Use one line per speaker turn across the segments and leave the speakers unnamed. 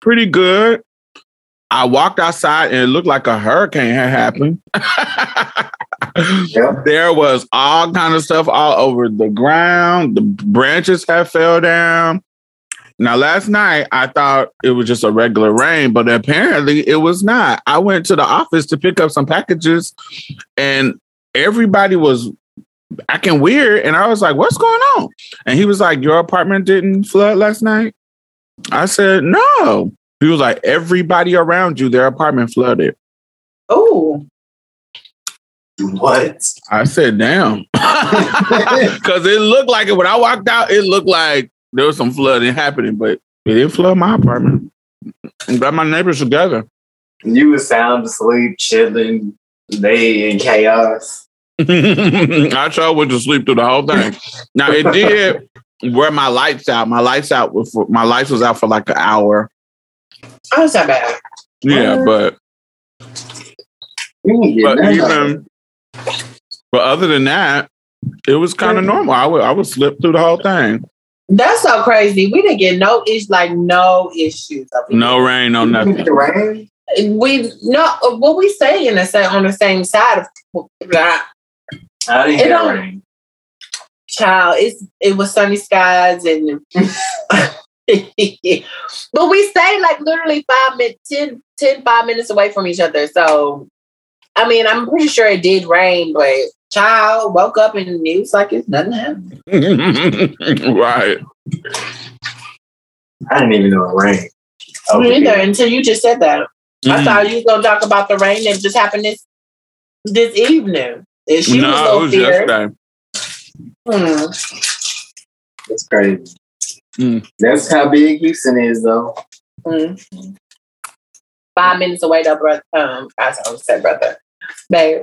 pretty good. I walked outside and it looked like a hurricane had happened. There was all kind of stuff all over the ground. The branches had fell down. Now, last night I thought it was just a regular rain, but apparently it was not. I went to the office to pick up some packages, and everybody was acting weird. And I was like, "What's going on?" And he was like, "Your apartment didn't flood last night." I said, "No." He was like, "Everybody around you, their apartment flooded."
Oh,
What?
I said, "Damn," because it looked like it when I walked out. It looked like there was some flooding happening, but it didn't flood my apartment. And got my neighbors together.
You was sound asleep, chilling, they in chaos.
I sure went to sleep through the whole thing. Now it did wear my lights out. My lights out was for, my lights was out for like an hour.
Oh, that's not bad.
Yeah, but
You
but
none of it.
even but other than that, it was kind of normal. I would I would slip through the whole thing.
That's so crazy. We didn't get no issues, like no issues.
No rain, no nothing.
The rain?
we no. What we say in the same on the same side of that
I didn't
It
get
don't-
rain.
Child. It's it was sunny skies and. but we stay like literally five minutes, 10, 10, five minutes away from each other. So, I mean, I'm pretty sure it did rain, but child woke up and it was like it's nothing happened.
right.
I didn't even know it rained. Over
Me neither
here.
until you just said that. I
Mhm.
thought you was gonna talk about the rain that just happened this this evening. And she was
no, it
so
was
feared.
yesterday.
Hmm.
That's crazy.
Mm.
That's how big Houston is, though.
hmm. Five minutes away, though, brother. Um, I was gonna say, brother, babe.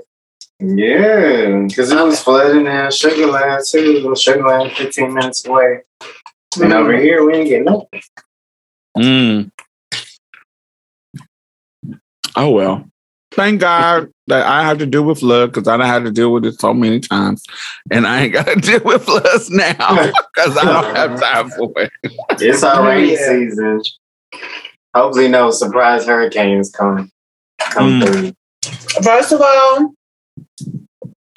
Yeah, because it was flooding in Sugar Land, too. It was Sugar Land 15 minutes away. And over here, we ain't getting nothing.
Mm. Oh well. Thank God that I have to deal with flood because I don't have to deal with it so many times, and I ain't got to deal with floods now because I don't have time for it.
It's our rainy
Yeah.
season. Hopefully, no surprise hurricanes come come
Mm.
through.
First of all,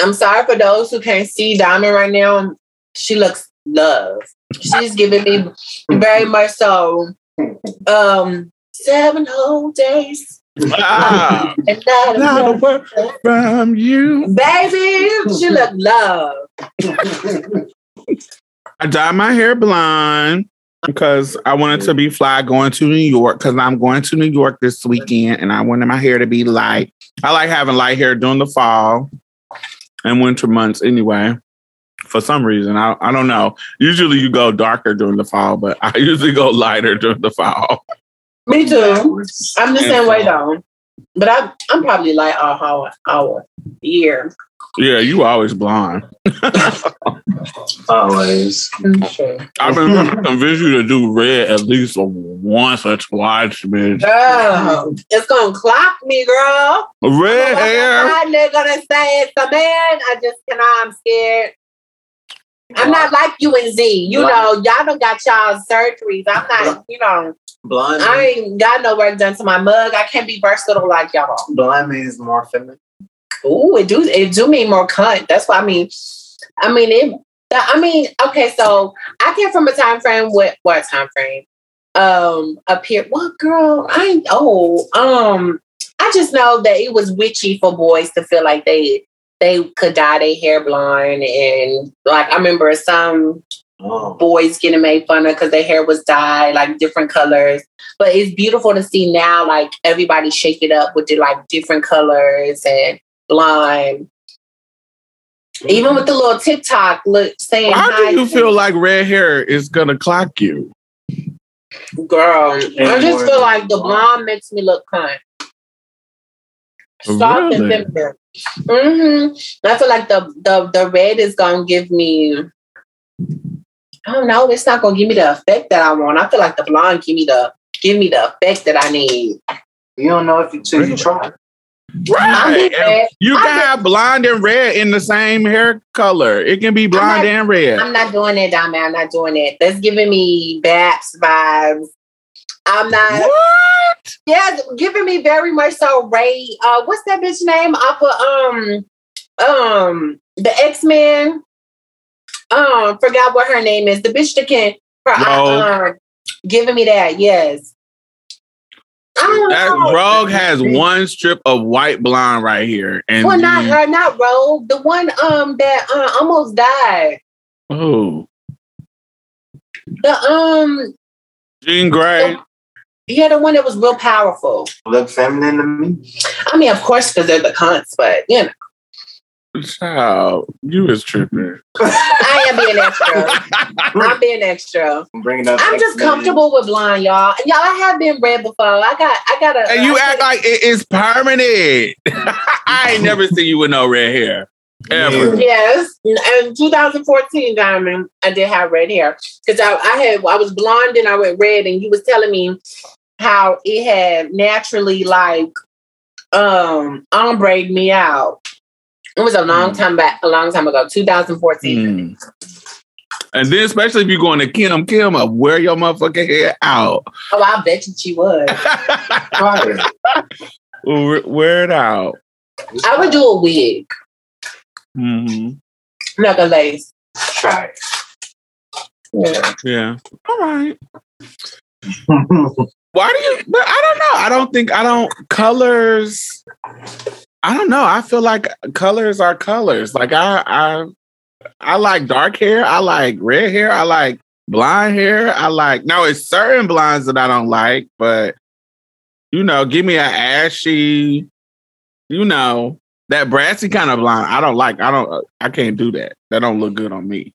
I'm sorry for those who can't see Diamond right now. She looks love. She's giving me very much so. Um, seven whole days.
Ah,
And not a
not a
word.
word from you.
Baby, she look love.
I dyed my hair blonde because I wanted to be fly going to New York because I'm going to New York this weekend and I wanted my hair to be light. I like having light hair during the fall and winter months anyway. for some reason. I, I don't know. Usually you go darker during the fall, but I usually go lighter during the fall.
Me too. I'm the same way though. But I'm I'm probably like a whole our year.
Yeah, you always blonde.
Always.
Sure.
I've been convinced you to do red at least once or twice, bitch.
Girl, it's gonna clock me, girl.
Red hair.
I'm not gonna say it's a man. I just cannot. I'm scared. I'm not like you and Z. You know, y'all don't got y'all surgeries. I'm not, you know,
Blonde.
I ain't got no work done to my mug. I can't be versatile like y'all.
blonde means more feminine.
Ooh, it do it do mean more cunt. That's what I mean. I mean it. I mean, okay, so I came from a time frame with what time frame? Um, up here. What girl? I ain't. Oh, um, I just know that it was witchy for boys to feel like they they could dye their hair blonde, and like I remember some
Oh.
boys getting made fun of because their hair was dyed like different colors. But it's beautiful to see now, like everybody shake it up with the like different colors and blonde. Even with the little TikTok look saying
How do you feel like red hair is gonna clock you?
girl. I just feel like the blonde makes me look kind. Soft and
Really?
feminine. Mm-hmm. I feel like the the the red is gonna give me. I don't know. It's not gonna give me the effect that I want. I feel like the blonde give me the give me the effect that I need.
You don't know if you till you try.
Right.
just red.
You
I
can have blonde and red in the same hair color. It can be blonde
not-
and red.
I'm not doing that, Dame. I'm not doing that. That's giving me Baps vibes. I'm not.
what?
Yeah, giving me very much so Ray. Uh, what's that bitch name off of um um the X Men? Um, forgot what her name is. The bitch that can
Rogue.
um, giving me that. Yes.
That
know.
Rogue has one strip of white blonde right here, and
well, not her, not Rogue. The one um that uh, almost died.
oh,
The um
Jean Grey.
Yeah, the one that was real powerful.
Look feminine to me.
I mean, of course, because they're the cunts, but you know,
Child, you is tripping.
I am being extra. I'm being extra.
I'm bringing up.
I'm just comfortable with blonde, y'all. And y'all, I have been red before. I got, I got a.
and you
I
act like it is permanent. I ain't never seen you with no red hair ever.
Yes, in 2014, Diamond, I did have red hair because I, I had, I was blonde and I went red, and you was telling me how it had naturally like um ombre me out. It was a long
Mm.
time back, a long time ago, 2014.
Mm. And then, especially if you're going to Kim, Kim, uh, wear your motherfucking hair out.
Oh, I bet you she
would.
Wear wear it out.
I would do a wig,
hmm
like a lace.
Try.
Yeah.
Yeah. All right. Why do you? But I don't know. I don't think I don't colors. I don't know. I feel like colors are colors. Like I, I, I like dark hair. I like red hair. I like blonde hair. I like. No, it's certain blondes that I don't like, but you know, give me an ashy. You know that brassy kind of blonde. I don't like. I don't. I can't do that. That don't look good on me.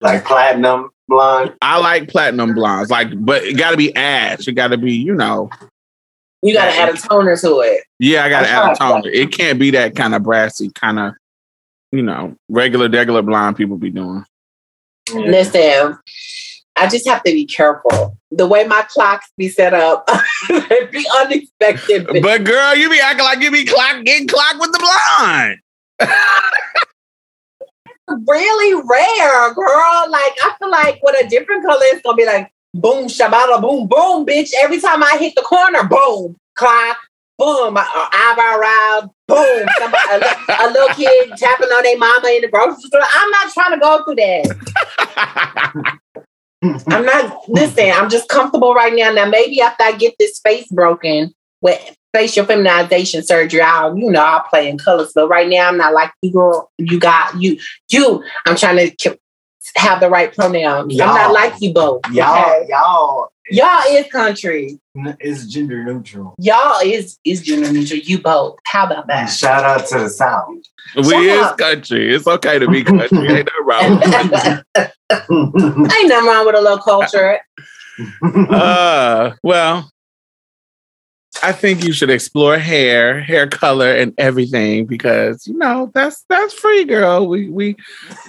like platinum blonde.
I like platinum blondes, like, but it got to be ash. It got to be, you know,
You got to add a toner to it.
yeah. I got to
I
add a
toner.
tone. It can't be that kind of brassy, kind of, you know, regular, regular blonde people be doing.
Listen, I just have to be careful. The way my clocks be set up, it be unexpected.
But girl, you be acting like you be clock getting clocked with the blonde.
really rare, girl. Like I feel like with a different color, it's gonna be like boom, shabada, boom, boom, bitch. Every time I hit the corner, boom, clock, boom, my uh, eyebrow round, boom. Somebody, a, a little kid tapping on their mama in the grocery store. I'm not trying to go through that. I'm not. Listen, I'm just comfortable right now. Now, maybe after I get this face broken with facial feminization surgery, I'll, you know, I'll play in colors. But right now, I'm not like you, girl. You got you, you. I'm trying to have the right pronouns. I'm not like you both.
Y'all,
okay?
y'all
Y'all is country.
It's gender neutral.
Y'all is is gender neutral. You both. How about that?
Shout out to the South.
We
Shut
is
up.
country. It's okay to be country. Ain't nothing wrong with it.
Ain't nothing wrong with a little culture.
Uh, well, I think you should explore hair, hair color, and everything because you know that's that's free, girl. We we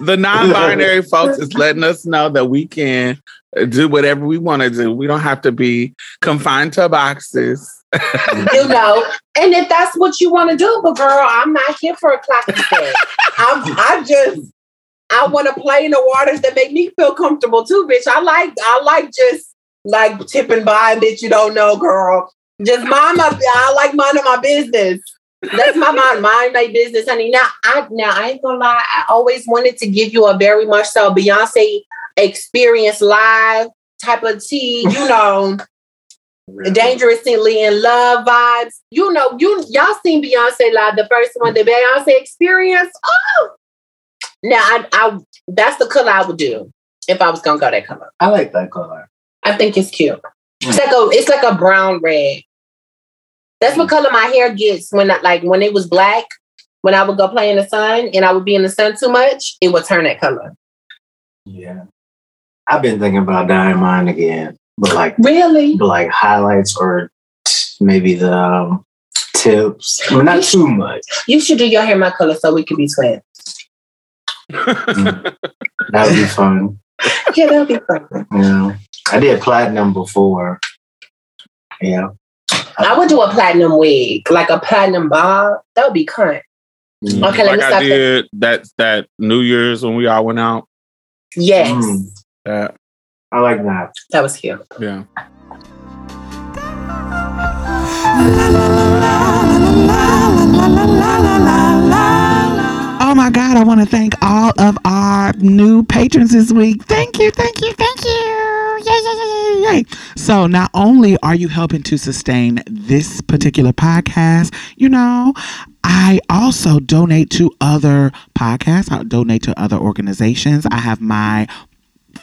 the non-binary folks is letting us know that we can do whatever we want to do. We don't have to be confined to boxes.
You know, and if that's what you want to do, but girl, I'm not here for a clock. I'm I just I want to play in the waters that make me feel comfortable too, bitch. I like I like just like tipping by, bitch. You don't know, girl. Just mind my I like minding my business. That's my mind, mind my business, honey. Now I now I ain't gonna lie. I always wanted to give you a very much so Beyonce experience live type of tea, you know. dangerously in love vibes. You know, you y'all seen Beyonce live, the first one, the Beyonce experience. Oh, now I, I that's the color I would do if I was gonna go that color.
I like that color.
I think it's cute. It's mm. like a it's like a brown red. That's what mm. color my hair gets when I, like when it was black. When I would go play in the sun and I would be in the sun too much, it would turn that color.
Yeah. I've been thinking about dyeing mine again, but like
Really?
but like highlights or t- maybe the um, tips, but not too much.
You should do your hair my color so we could be twins.
That would be fun.
Yeah, that would be fun.
Yeah, I did platinum before. Yeah,
I would do a platinum wig, like a platinum bob. That would be current.
Mm.
Okay, let
like
me
I
stop. there.
did that that New Year's when we all went out.
Yes,
Mm.
That
I like that.
that was cute.
yeah.
Oh my God, I want to thank all of our new patrons this week. Thank you, thank you, thank you. Yay, yay, yay, yay, yay. So, not only are you helping to sustain this particular podcast, you know, I also donate to other podcasts, I donate to other organizations. I have my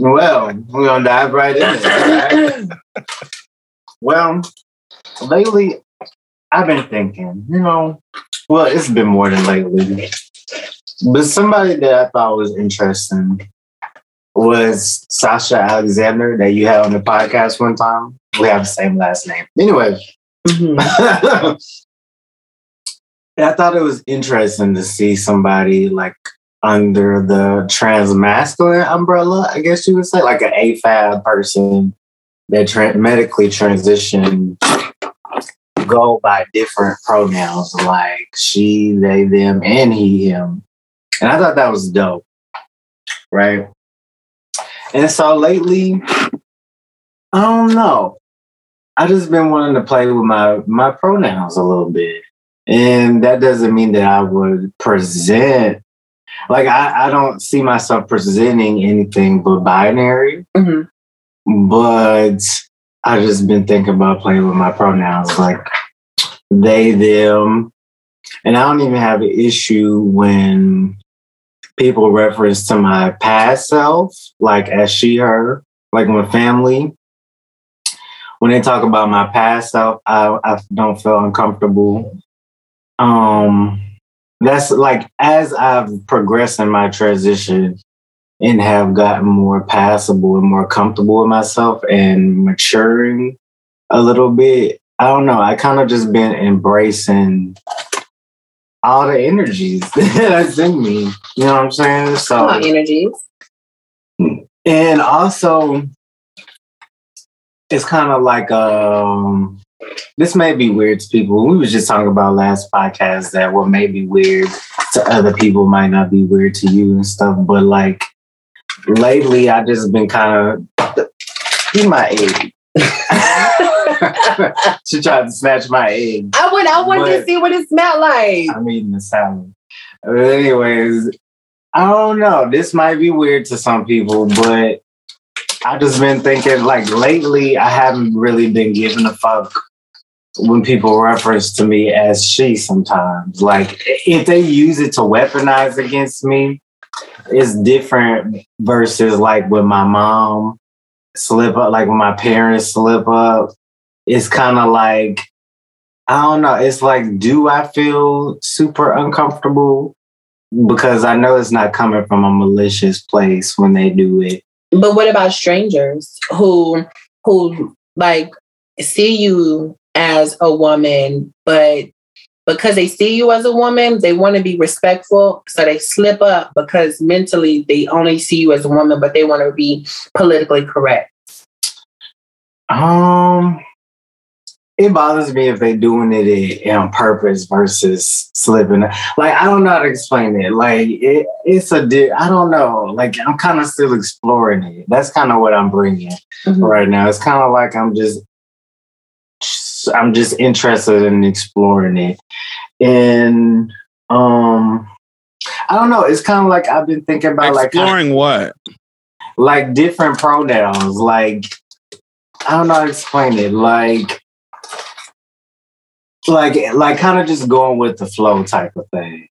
well, we're gonna dive right in. right? well, lately I've been thinking, you know, well, it's been more than lately, but somebody that I thought was interesting was Sasha Alexander that you had on the podcast one time. We have the same last name. Anyway,
Mm-hmm.
I thought it was interesting to see somebody like under the trans masculine umbrella, I guess you would say, like an AFAB person that tra- medically transitioned go by different pronouns like she, they, them, and he, him. And I thought that was dope. Right. And so lately, I don't know. I just been wanting to play with my my pronouns a little bit. And that doesn't mean that I would present like I, I don't see myself presenting anything but binary,
Mhm.
but I just been thinking about playing with my pronouns like they, them. And I don't even have an issue when people reference to my past self, like as she, her, like when family when they talk about my past self, I, I don't feel uncomfortable. Um, that's like as I've progressed in my transition and have gotten more passable and more comfortable with myself and maturing a little bit. I don't know. I kind of just been embracing all the energies that's in me. You know what I'm saying? So
energies.
and also it's kind of like um this may be weird to people. We was just talking about last podcast that what may be weird to other people might not be weird to you and stuff. But like lately I just been kind of be my egg. she tried to snatch my egg.
I would I wanted to see what it smelled like.
I'm eating the salad. But anyways, I don't know. This might be weird to some people, but I just been thinking like lately I haven't really been giving a fuck when people reference to me as she sometimes. Like if they use it to weaponize against me, it's different versus like when my mom slip up, like when my parents slip up. It's kind of like I don't know. It's like, do I feel super uncomfortable? Because I know it's not coming from a malicious place when they do it.
But what about strangers who who like see you as a woman, but because they see you as a woman, they want to be respectful, so they slip up because mentally they only see you as a woman, but they want to be politically correct.
Um, it bothers me if they doing it on purpose versus slipping. Like I don't know how to explain it. Like it, it's a. Di- I don't know. Like I'm kind of still exploring it. That's kind of what I'm bringing. right now. It's kind of like I'm just I'm just interested in exploring it. And um I don't know, it's kind of like I've been thinking about like
Exploring what?
like different pronouns like I don't know how to explain it like like like kind of just going with the flow type of thing.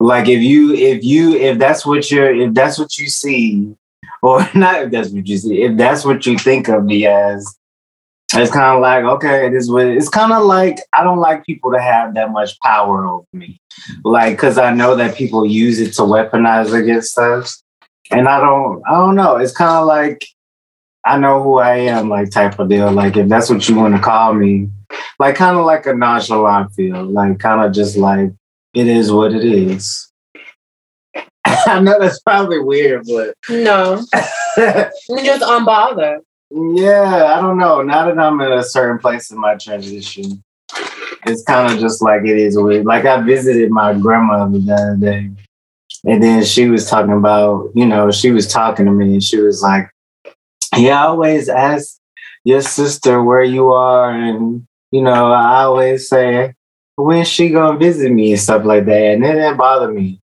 Like if you if you if that's what you're if that's what you see or not if that's what you see if that's what you think of me as it's kind of like okay it is what it's kind of like I don't like people to have that much power over me. Like because I know that people use it to weaponize against us. And I don't I don't know it's kind of like I know who I am like type of deal. Like if that's what you want to call me like kind of like a nonchalant feel like kind of just like it is what it is. I know that's probably weird but
No, just unbothered.
Yeah I don't know. Now that I'm in a certain place in my transition it's kind of just like it is weird like I visited my grandmother the other day and then she was talking about you know she was talking to me and she was like yeah I always ask your sister where you are and you know I always say when's she gonna visit me and stuff like that and it didn't bother me.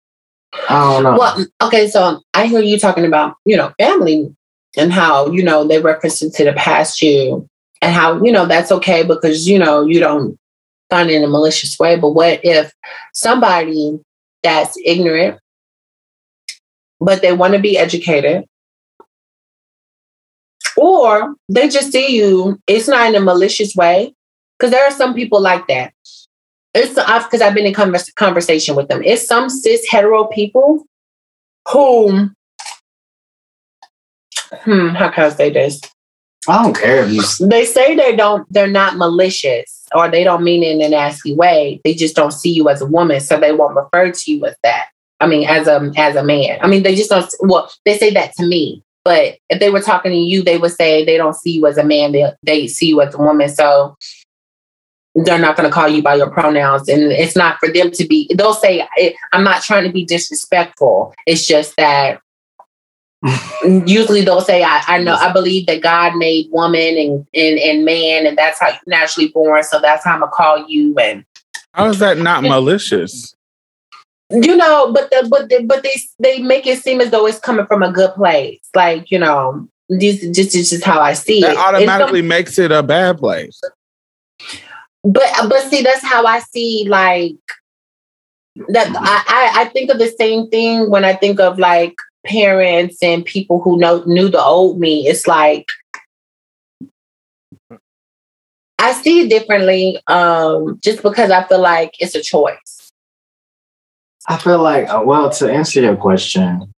I don't know.
Well, okay, so I hear you talking about, you know, family and how, you know, they reference it to the past you and how, you know, that's okay because, you know, you don't find it in a malicious way. But what if somebody that's ignorant, but they want to be educated, or they just see you, it's not in a malicious way? Because there are some people like that. It's because I've been in convers- conversation with them. It's some cis hetero people who, hmm, how can I say this?
I don't care
They say they don't, they're not malicious or they don't mean it in a nasty way. They just don't see you as a woman, so they won't refer to you as that. I mean, as a as a man. I mean, they just don't. Well, they say that to me, but if they were talking to you, they would say they don't see you as a man. They they see you as a woman. So they're not going to call you by your pronouns, and it's not for them to be. They'll say, "I'm not trying to be disrespectful." It's just that usually they'll say, I, I know, I believe that God made woman and, and, and man, and that's how you naturally born. So that's how I'm to call you. And,
How is that not malicious?
you know, but the, but the, but they, they make it seem as though it's coming from a good place. Like, you know, this just, this is just how I see
That
it.
Automatically makes it a bad place.
but but see that's how i see like that I i think of the same thing when i think of like parents and people who know knew the old me it's like i see it differently um just because i feel like it's a choice.
I feel like, uh, well, to answer your question,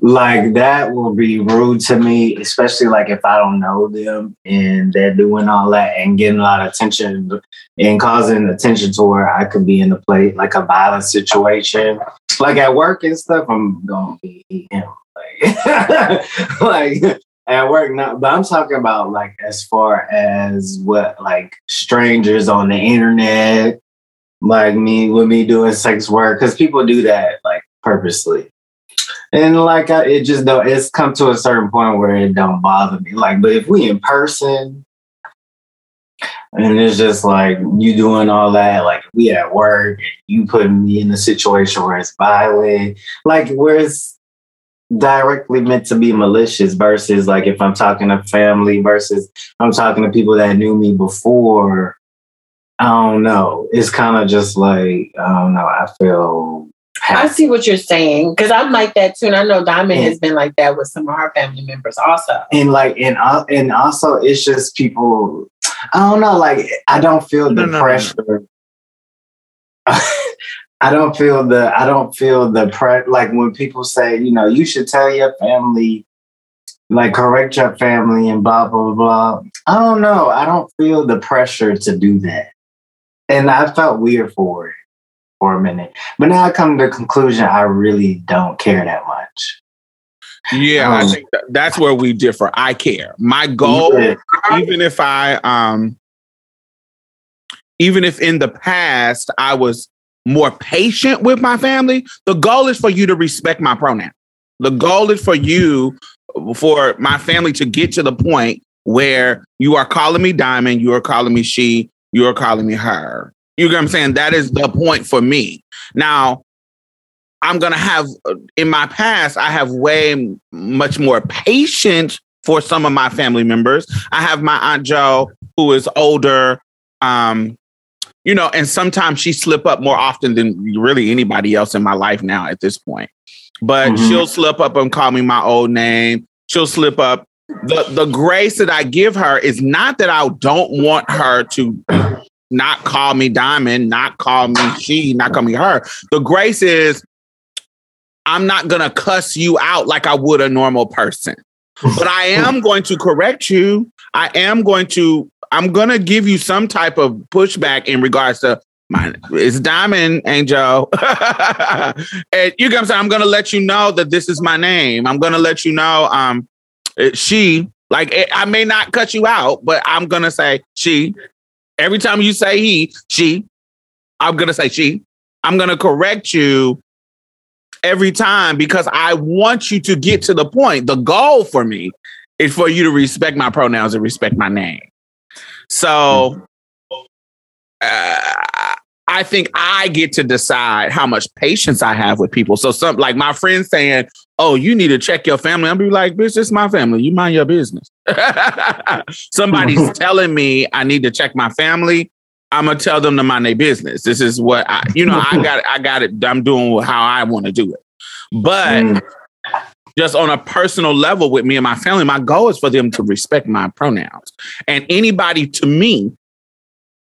like that will be rude to me, especially like if I don't know them and they're doing all that and getting a lot of attention and causing attention to where I could be in a place like a violent situation, like at work and stuff. I'm gonna be him, like, like at work. Not, but I'm talking about like as far as what like strangers on the internet, like me with me doing sex work, because people do that like purposely and like I, it just don't it's come to a certain point where it don't bother me. Like but if we in person and it's just like you doing all that like we at work you putting me in a situation where it's violent like where it's directly meant to be malicious versus like if i'm talking to family versus i'm talking to people that knew me before i don't know. It's kind of just like i don't know i feel
I see what you're saying because I'm like that too, and I know Diamond has been like that with some of her family members also.
and like and uh, and also it's just people i don't know like i don't feel the
No, no, no, no.
pressure i don't feel the i don't feel the pre like when people say you know you should tell your family like correct your family and blah blah blah i don't know i don't feel the pressure to do that and i felt weird for it for a minute but now i come to the conclusion i really don't care that much
Yeah, I
Um,
think that, that's where we differ. I care. My goal,
Yeah.
even if I um even if in the past I was more patient with my family, the goal is for you to respect my pronoun. The goal is for you for my family to get to the point where you are calling me diamond, you are calling me she, you are calling me her. You get what I'm saying? That is the point for me. Now, I'm gonna have in my past, I have way much more patience for some of my family members. I have my aunt Jo, who is older, um, you know, and sometimes she slip up more often than really anybody else in my life now at this point. But
Mhm.
she'll slip up and call me my old name. She'll slip up. The the grace that I give her is not that I don't want her to not call me Diamond, not call me she, not call me her. The grace is I'm not gonna cuss you out like I would a normal person. But I am going to correct you. I am going to, I'm gonna give you some type of pushback in regards to my it's Diamond Angel. and you I'm saying? I'm gonna let you know that this is my name. I'm gonna let you know um she like it, I may not cut you out, but I'm gonna say she. Every time you say he, she, I'm gonna say she. I'm gonna correct you every time because I want you to get to the point. The goal for me is for you to respect my pronouns and respect my name. So uh, I think I get to decide how much patience I have with people. So some like my friend saying, "Oh, you need to check your family." I'll be like, "Bitch, it's my family. You mind your business." Somebody's telling me I need to check my family. I'm gonna tell them to mind their business. This is what I, you know, I got, I got it. I'm doing how I want to do it. But
Mm.
just on a personal level with me and my family, my goal is for them to respect my pronouns. And anybody to me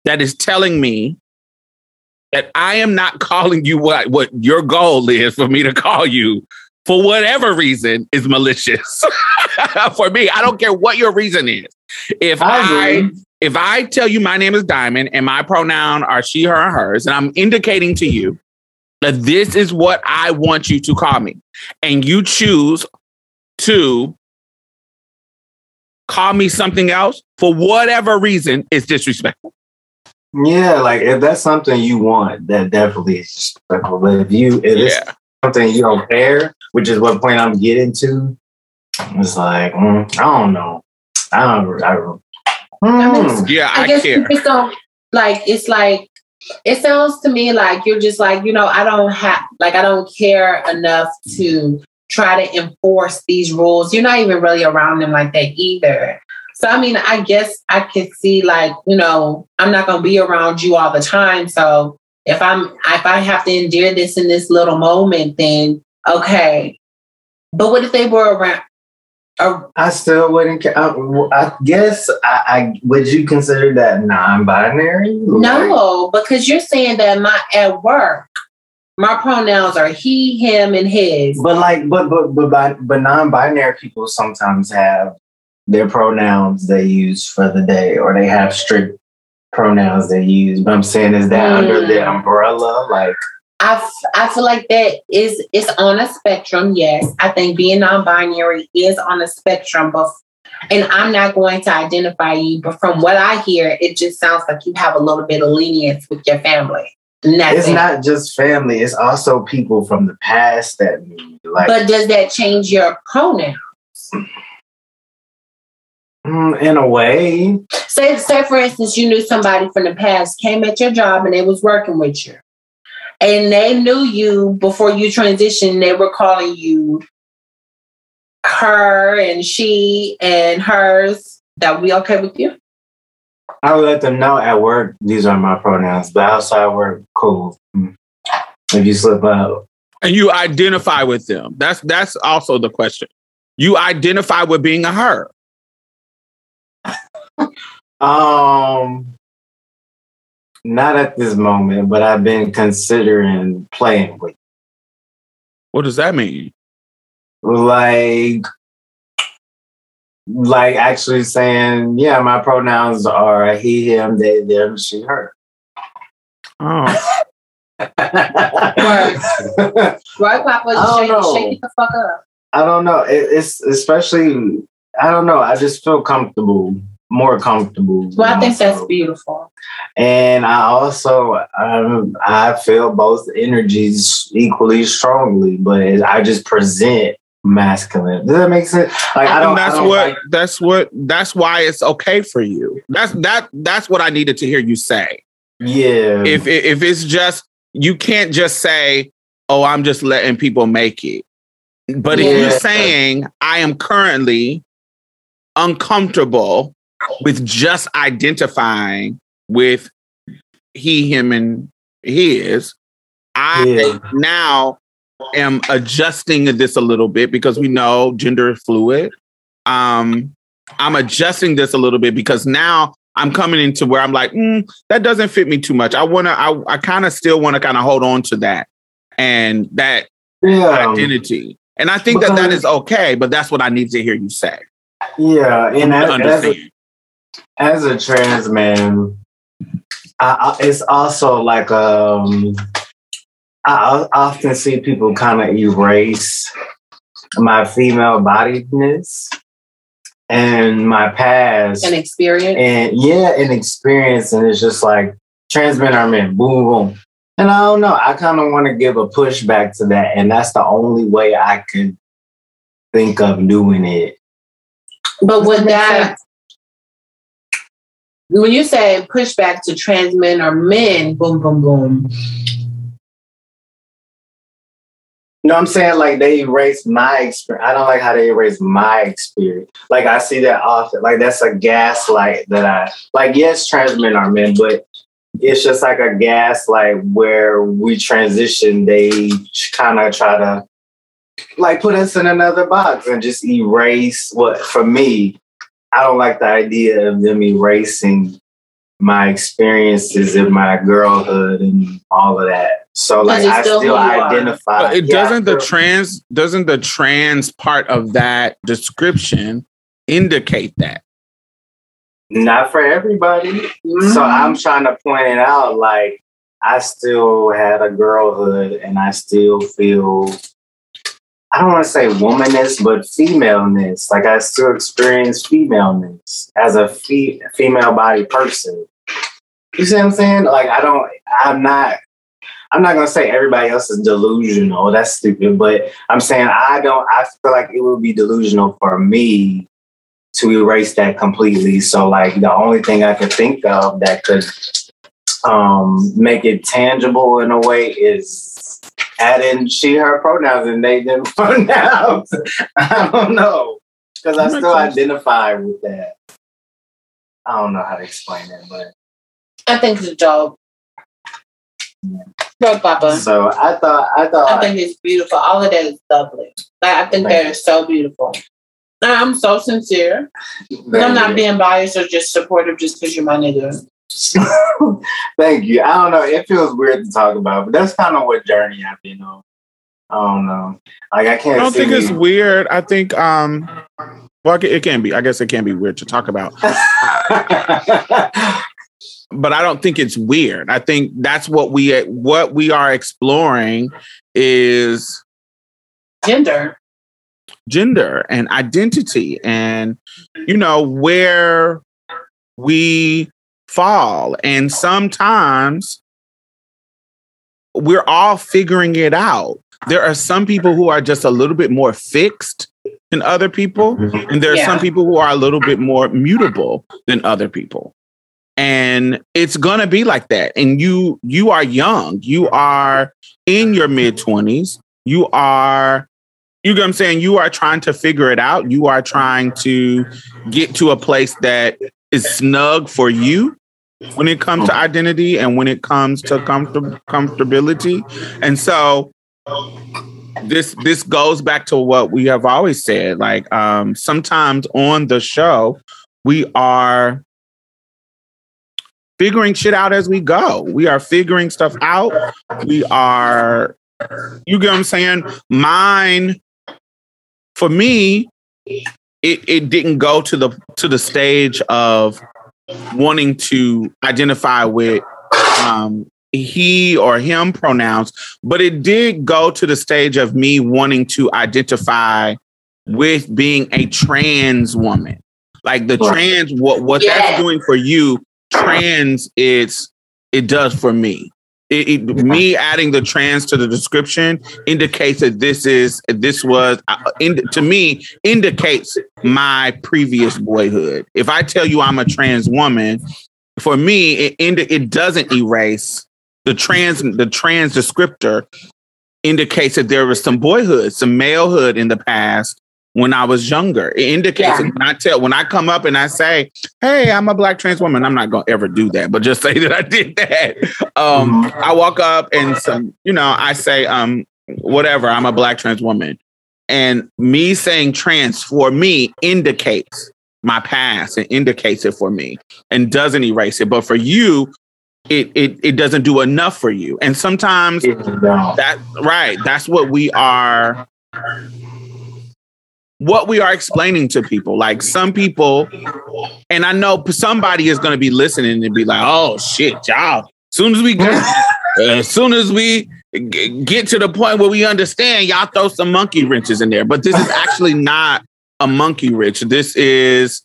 that is telling me that I am not calling you what what your goal is for me to call you for whatever reason is malicious. for me, I don't care what your reason is. If
I
I, if I tell you my name is Diamond and my pronoun are she, her, or hers, and I'm indicating to you that this is what I want you to call me, and you choose to call me something else for whatever reason, it's disrespectful.
Yeah, like if that's something you want, that definitely is disrespectful. But if you if
Yeah.
Something you don't care, which is what point I'm getting to, it's like mm, I don't know. I don't. I don't. Mm.
Yeah, I,
I, guess
care.
you just don't like it's like it sounds to me like you're just like, you know, I don't have like I don't care enough to try to enforce these rules. You're not even really around them like that either. So I mean, I guess I could see like, you know, I'm not gonna be around you all the time. So if I'm if I have to endure this in this little moment, then okay. But what if they were around or
I still wouldn't. I, uh, I guess I, I would you consider that non-binary? Like,
No, because you're saying that my at work, My pronouns are he, him, and his.
But like, but but but but, but non-binary people sometimes have their pronouns they use for the day, or they have strict pronouns they use. But I'm saying is that under the
Mm.
umbrella, like
I, f- I feel like that is it's on a spectrum. Yes, I think being non-binary is on a spectrum, but and I'm not going to identify you, but from what I hear, it just sounds like you have a little bit of lenience with your family. That's
it's not just family; it's also people from the past that mean like.
But does that change your pronoun?
Mm, in a way,
Say, say for instance, you knew somebody from the past came at your job and they was working with you, and they knew you before you transitioned. They were calling you her and she and hers. That we okay with you?
I would let them know at work these are my pronouns, but outside work, cool. Mm. If you slip up,
And you identify with them. That's that's also the question. You identify with being a her.
um, not at this moment, but I've been considering playing with.
What does that mean?
like like actually saying yeah my pronouns are he him they them she her
Oh,
Right, Papa?
I don't
Shake,
know.
shake the fuck up.
i don't know it, it's especially i don't know i just feel comfortable more comfortable
Well, I think that's
myself.
beautiful.
and i also um, i feel both energies equally strongly but i just present masculine does that make sense like i don't
and that's
I don't
what
like-
that's what that's why it's okay for you. That's that that's what I needed to hear you say.
yeah
If if it's just you can't just say, "Oh, I'm just letting people make it." But if you're saying, "I am currently uncomfortable with just identifying with he, him, and his," I
Yeah.
now am adjusting this a little bit because we know gender is fluid. Um, I'm adjusting this a little bit because now I'm coming into where I'm like, mm, that doesn't fit me too much. I wanna, I, I kind of still want to kind of hold on to that and that
yeah
identity. And I think that that
Because-
is okay, but that's what I need to hear you say.
Yeah, and as, as, a,
understand.
As a trans man, I, it's also like um, I, often see people kind of erase my female bodiedness and my past,
and experience.
and yeah, and experience, and it's just like trans men are men, boom, boom. And I don't know, I kind of want to give a pushback to that, and that's the only way I could think of doing it.
But would
Does that make
that, when you say pushback to trans men or men, boom, boom, boom,
No, I'm saying like they erase my experience. I don't like how they erase my experience. Like I see that often. Like that's a gaslight that I like. Yes, trans men are men, but it's just like a gaslight where we transition. They kind of try to like put us in another box and just erase what. For me, I don't like the idea of them erasing my experiences in my girlhood and all of that. So like
it's
I
still
still,
who you are.
identify.
But it
yeah,
doesn't the trans doesn't the trans part of that description indicate that?
not for everybody. So mm-hmm. I'm trying to point it out like I still had a girlhood and I still feel I don't want to say womanist, but femaleness. Like I still experience femaleness as a fe- female body person. You see what I'm saying? Like I don't I'm not I'm not gonna say everybody else is delusional. That's stupid, but I'm saying I don't I feel like it would be delusional for me to erase that completely. So like the only thing I could think of that could um make it tangible in a way is adding she her pronouns and they them pronouns. I don't know. Because I
oh makes
still
sense.
identify with that. I don't know how to explain it, but
I think it's dope. Bro, Papa.
so I thought I thought
I think it's beautiful. All of that is lovely. Like, I think that is so beautiful. I'm so sincere. I'm not being biased or just supportive just because you're my nigga.
Thank you. I don't know. It feels weird to talk about, but that's kind of what journey I've been on. I don't know. Like I can't.
I don't
see
think it's weird. I think um well it it can be. I guess it can be weird to talk about. But I don't think it's weird. I think that's what we what we are exploring is
Gender.
gender and identity and you know where we fall. And sometimes we're all figuring it out. There are some people who are just a little bit more fixed than other people mm-hmm. and there are some people who are a little bit more mutable than other people. And it's gonna be like that. And you you are young. You are in your mid 20s you are you know what i'm saying? You are trying to figure it out. You are trying to get to a place that is snug for you when it comes to identity and when it comes to comfort- comfortability. And so this this goes back to what we have always said like um sometimes on the show we are figuring shit out as we go. We are figuring stuff out. We are you get what i'm saying? Mine for me it it didn't go to the to the stage of wanting to identify with um he or him pronouns but it did go to the stage of me wanting to identify with being a trans woman. Like the trans what what
Yeah.
that's doing for you trans it's it does for me it, it, me adding the trans to the description indicates that this is this was uh, in, to me indicates my previous boyhood. If i tell you i'm a trans woman for me it it doesn't erase the trans the trans descriptor indicates that there was some boyhood some malehood in the past when i was younger. It indicates
Yeah.
when i tell when i come up and i say hey i'm a black trans woman i'm not going to ever do that but just say that i did that. Um
Mhm.
i walk up and some you know i say um whatever i'm a black trans woman. And me saying trans for me indicates my past and indicates it for me and doesn't erase it. But for you it it, it doesn't do enough for you. And sometimes that right that's what we are what we are explaining to people. Like some people and i know somebody is going to be listening and be like oh shit y'all soon as we get as uh, soon as we get to the point where we understand y'all throw some monkey wrenches in there. But this is actually not a monkey wrench. This is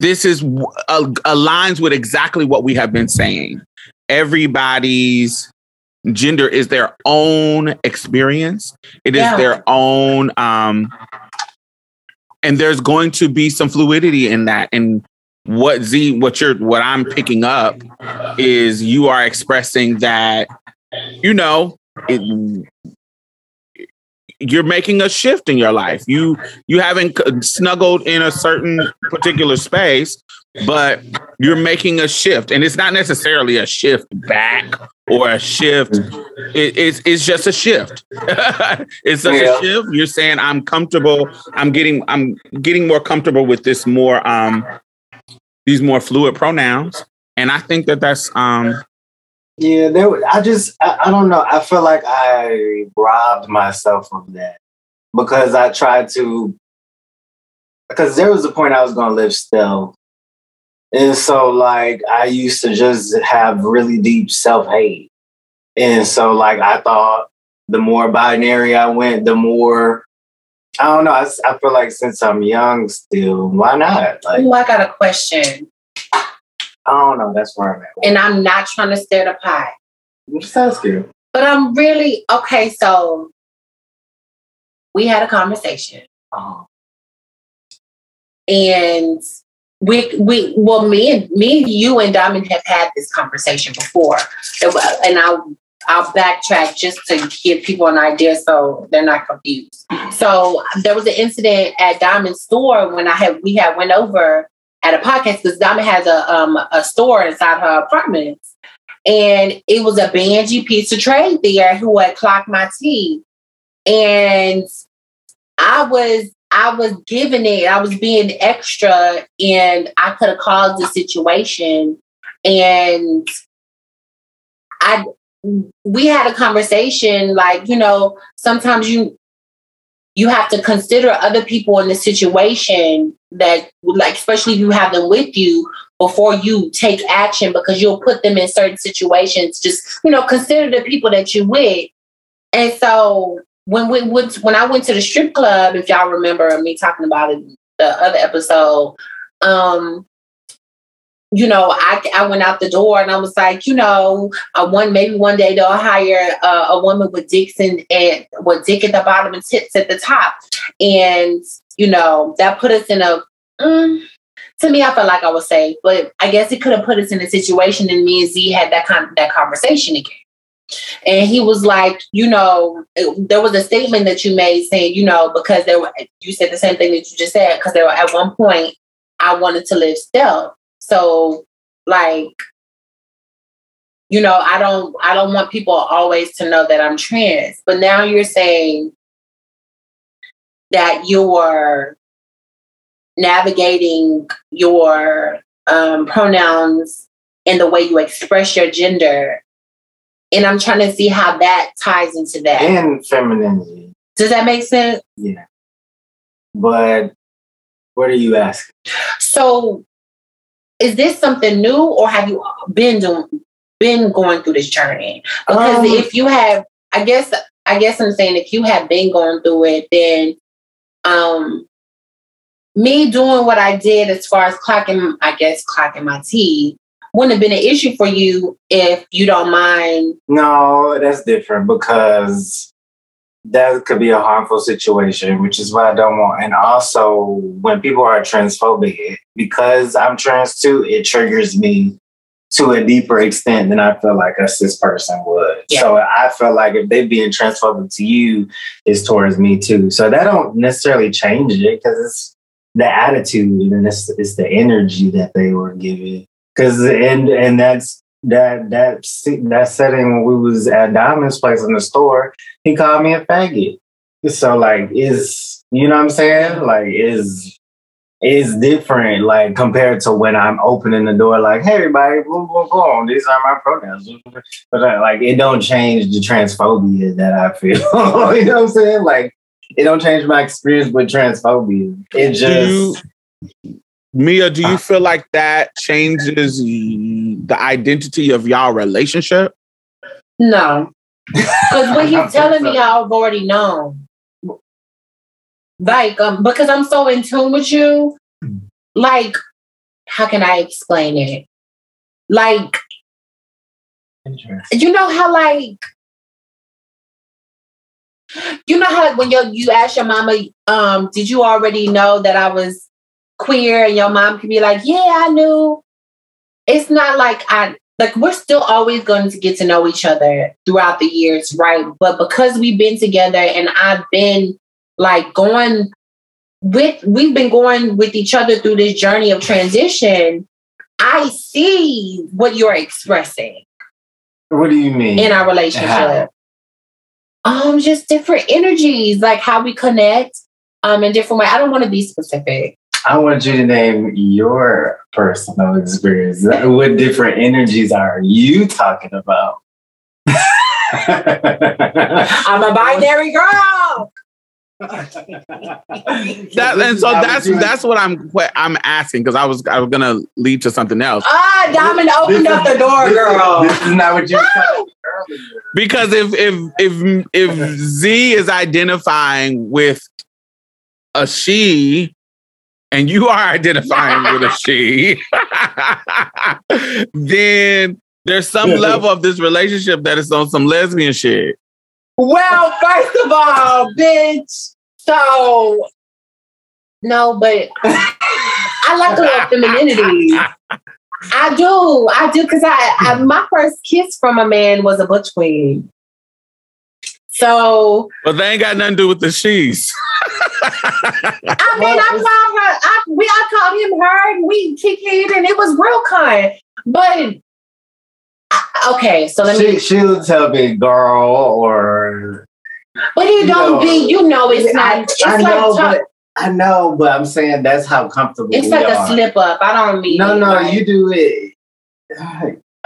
this is aligns with exactly what we have been saying. Everybody's gender is their own experience. It is
Yeah.
their own um and there's going to be some fluidity in that. And what z what you're what i'm picking up is you are expressing that you know it, you're making a shift in your life. You you haven't snuggled in a certain particular space but you're making a shift. And it's not necessarily a shift back or a shift it, it's, it's just a shift it's just
Yeah.
a shift you're saying i'm comfortable i'm getting i'm getting more comfortable with this more um these more fluid pronouns and i think that that's um
Yeah, there. I just, I, I don't know. I feel like I robbed myself of that because I tried to. Because there was a point I was going to live still, and so like I used to just have really deep self hate, and so like I thought the more binary I went, the more. I don't know. I, I feel like since I'm young still, why not? Like
Oh, I got a question,
I don't know. That's where I'm at.
and I'm not trying to stir the pot,
I'm just asking.
but I'm really okay. So we had a conversation,
Oh,
and we we well, me and me, and you and Diamond have had this conversation before, and I'll I'll backtrack just to give people an idea so they're not confused. So there was an incident at Diamond's store when I had we had went over at a podcast because Diamond has a um a store inside her apartments. And it was a Banji pizza trade there who had clocked my tea. And I was I was giving it, I was being extra, and I could have caused the situation. And I we had a conversation like, you know, sometimes you you have to consider other people in the situation that like especially if you have them with you before you take action because you'll put them in certain situations just you know consider the people that you're with and so when we went when i went to the strip club if y'all remember me talking about it the other episode um you know, I, I went out the door and I was like, you know, I one maybe one day they'll hire a woman with dicks and, with dick at the bottom and tits at the top, and you know that put us in a. Mm, to me, I felt like I was safe, but I guess it could have put us in a situation, and me and Z had that con- that conversation again. And he was like, you know, it, there was a statement that you made saying, you know, because there were, you said the same thing that you just said, because there were at one point I wanted to live stealth. So like you know, I don't I don't want people always to know that I'm trans. But now you're saying that you're navigating your um, pronouns and the way you express your gender. And I'm trying to see how that ties into that.
And femininity.
Does that make sense?
Yeah. But what are you asking?
So is this something new or have you been doing been going through this journey because um, if you have i guess i guess i'm saying if you have been going through it then um me doing what i did as far as clocking i guess clocking my teeth wouldn't have been an issue for you if you don't mind
no that's different because that could be a harmful situation, which is what I don't want. And also, when people are transphobic, because I'm trans too, it triggers me to a deeper extent than I feel like a cis person would. Yeah. So I feel like if they being transphobic to you, is towards me too. So that don't necessarily change it because it's the attitude and it's, it's the energy that they were giving. Because and and that's that that that setting when we was at Diamond's place in the store, he called me a faggot. So like is you know what I'm saying? Like is is different like compared to when I'm opening the door like, hey everybody, boom, boom, boom, these are my pronouns. But uh, like it don't change the transphobia that I feel. you know what I'm saying? Like it don't change my experience with transphobia. It just
Mia, do you uh, feel like that changes the identity of y'all relationship?
No. Because what he's telling me, I've already known. Like, um, because I'm so in tune with you, like, how can I explain it? Like, you know how, like, you know how like, when you you ask your mama, um, did you already know that I was queer and your mom could be like, yeah, I knew. It's not like I like we're still always going to get to know each other throughout the years, right? But because we've been together and I've been like going with we've been going with each other through this journey of transition, I see what you're expressing.
What do you mean?
In our relationship. Um, just different energies, like how we connect um in different way. I don't want to be specific.
I want you to name your personal experience. What different energies are you talking about?
I'm a binary girl.
that, and so that's that's what I'm I'm asking because I was I was gonna lead to something else.
Ah, Diamond opened up the door, girl.
This is not what you were
Because if if if if Z is identifying with a she, and you are identifying with a she, then there's some level of this relationship that is on some lesbian shit.
Well, first of all, bitch. So no, but I like a little femininity. I do, I do, because I, I my first kiss from a man was a butch queen. So,
but they ain't got nothing to do with the she's.
I mean, I called her. I, we I called him her, and we kicked it and it was real kind. But okay, so let
she,
me.
She'll tell me girl or.
But it don't know, be. You know, it's not. It's
I
like
know, but, I know, but I'm saying that's how comfortable.
It's like
are.
a slip up. I don't mean.
No, no, right? you do it.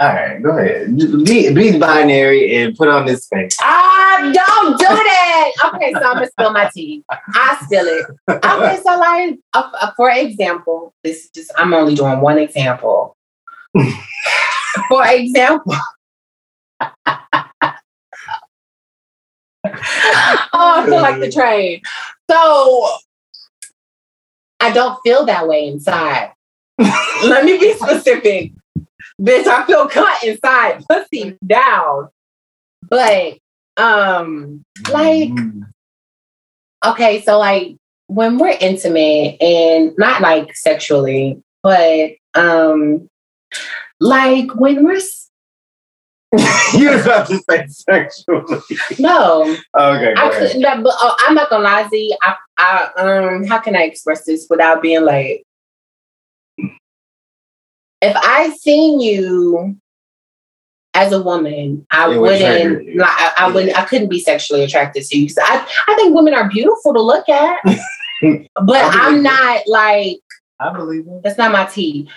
All right, go ahead. Be, be binary and put on this face.
Ah, don't do that. Okay, so I'm gonna spill my tea. I spill it. Okay, so like, uh, uh, for example, this is just I'm only doing one example. for example. oh, I feel like the train. So I don't feel that way inside. Let me be specific. Bitch, I feel cut inside, pussy down. But um, like, okay, so like when we're intimate and not like sexually, but um like when we're
you was about to say sexually.
no,
Okay,
I could, that, but, uh, I'm not gonna lie, Z. I, I, um, how can I express this without being like, if I seen you as a woman, I
It
wouldn't, like, I, I wouldn't, I couldn't be sexually attracted to you. 'Cause I, I think women are beautiful to look at, but I'm
it.
not like
I believe it.
that's not my tea.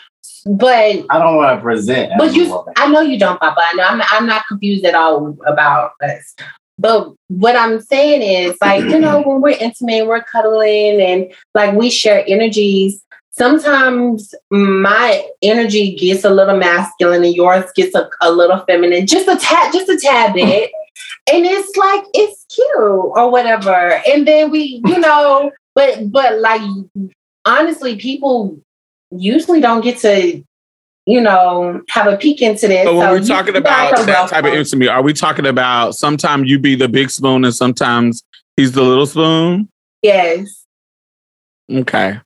But
I don't want to present.
but you,
woman.
I know you don't, Papa. I know I'm not, I'm not confused at all about us. But what I'm saying is, like, you know, when we're intimate, we're cuddling, and like we share energies. Sometimes my energy gets a little masculine, and yours gets a, a little feminine, just a tad, just a tad bit. And it's like it's cute or whatever. And then we, you know, but but like honestly, people usually don't get to, you know, have a peek into this.
So when we're talking about that type of intimacy, are we talking about sometimes you be the big spoon and sometimes he's the little spoon?
yes.
Okay.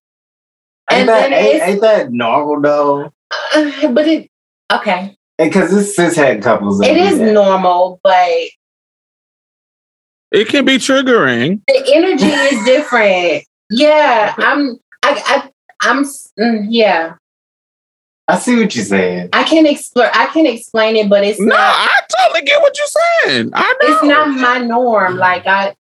Ain't,
and
that,
then
ain't, ain't that normal though?
Uh, but it okay.
Because this cis had couples. that
It
do
is
that.
normal, but
It can be triggering.
the energy is different. Yeah, I'm. I. I I'm. mm, Yeah,
I see what you're saying.
I can explain. I can explain it, but it's
No,
not.
I totally get what you're saying. I know.
It's not my norm. Like I.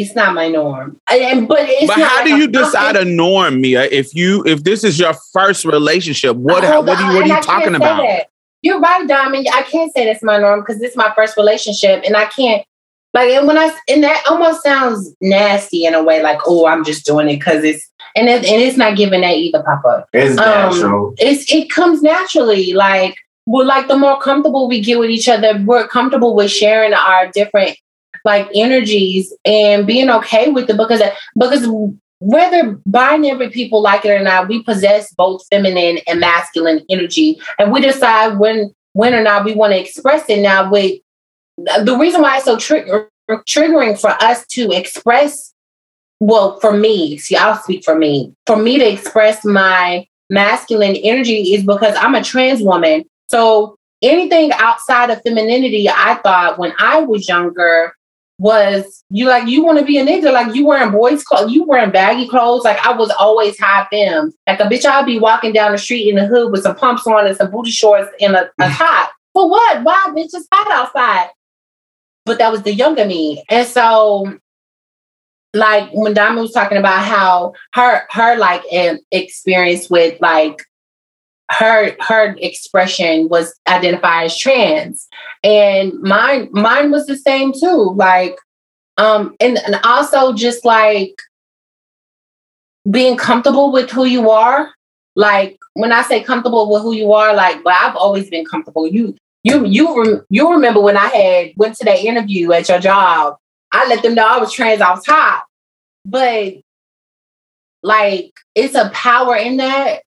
It's not my norm. And- And but it's.
but how
like
do you decide
I'm-
a norm, Mia? If you if this is your first relationship, what
Hold
what, are you, what are you
I
talking about?
that. You're right, Diamond. I can't say that's my norm because this is my first relationship, and I can't. Like, and when I and that almost sounds nasty in a way, like, oh, I'm just doing it because it's and it, and it's not giving that either, Papa.
It's
Um,
natural.
It's it comes naturally. Like, we're like the more comfortable we get with each other, we're comfortable with sharing our different like energies and being okay with it because because whether binary people like it or not, we possess both feminine and masculine energy, and we decide when when or not we want to express it. Now, with the reason why it's so trigger, triggering for us to express, well, for me, see, I'll speak for me. For me to express my masculine energy is because I'm a trans woman. So anything outside of femininity, I thought when I was younger was you like you want to be a nigga like you wearing boys clothes you wearing baggy clothes like I was always high femme like a bitch I'd be walking down the street in the hood with some pumps on and some booty shorts and a, a top. For what? Why bitch it's hot outside? But that was the younger me. And so like when Diamond was talking about how her her like um, experience with like her her expression was identified as trans. And mine mine was the same too like um and, and also just like being comfortable with who you are. Like when i say comfortable with who you are like but i've always been comfortable. You you you you remember when i had went to that interview at your job i let them know i was trans off top. But like it's a power in that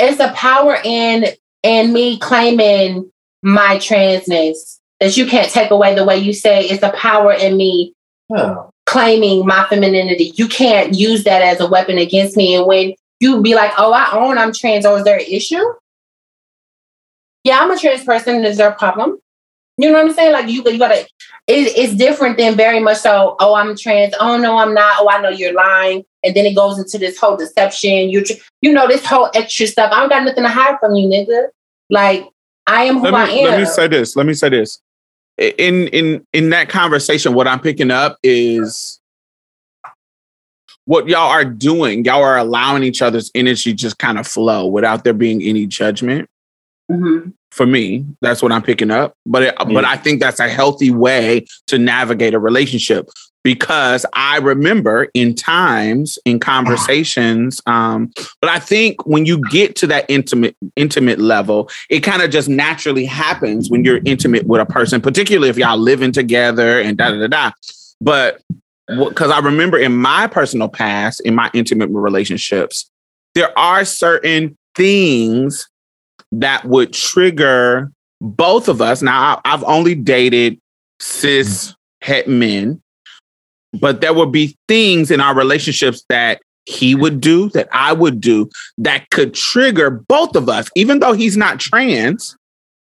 it's a power in in me claiming my transness that you can't take away the way you say it's a power in me
Yeah.
claiming my femininity. You can't use that as a weapon against me. And when you be like, oh, I own I'm trans, or is there an issue? Yeah, I'm a trans person. Is there a problem? You know what I'm saying? Like you, you gotta. It, it's different than very much so. Oh, I'm trans. Oh no, I'm not. Oh, I know you're lying. And then it goes into this whole deception. You, you know, this whole extra stuff. I don't got nothing to hide from you, nigga. Like I am who
let
I am.
let me say this. Let me say this. In in in that conversation, what I'm picking up is what y'all are doing. Y'all are allowing each other's energy just kind of flow without there being any judgment.
Mhm.
for me. That's what I'm picking up. But it, but I think that's a healthy way to navigate a relationship because I remember in times in conversations. Um, but I think when you get to that intimate intimate level, it kind of just naturally happens when you're intimate with a person, particularly if y'all living together and da da da da. But because I remember in my personal past, in my intimate relationships, there are certain things that would trigger both of us. Now, I've only dated cis het men, but there would be things in our relationships that he would do, that I would do, that could trigger both of us, even though he's not trans.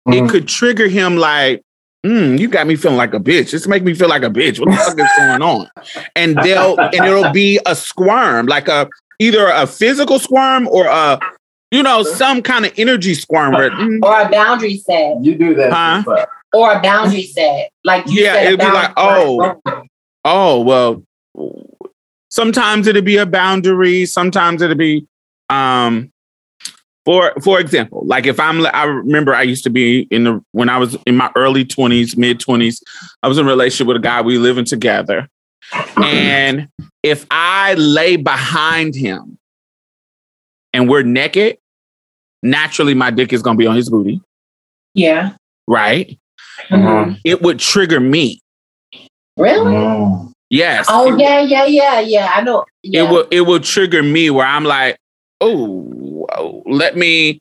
It
Mhm.
could trigger him like, mm, you got me feeling like a bitch. This make me feel like a bitch. What the fuck is going on? And they'll and it'll be a squirm, like a either a physical squirm or a you know some kind of energy squirm. Mm,
Or a boundary set.
You do that.
Huh?
Or a boundary set. Like you
Yeah, it'd be like,
oh,
oh well, sometimes it'll be a boundary. Sometimes it'll be um. For for example, like if I'm, I remember I used to be in the when I was in my early twenties, mid twenties, I was in a relationship with a guy. We living together, and if I lay behind him, and we're naked, naturally my dick is gonna be on his booty,
Yeah.
right?
Mhm.
It would trigger me.
Really?
Mm.
Yes.
Oh yeah, yeah, yeah, yeah. I know. Yeah.
it will it will trigger me where I'm like, oh, let me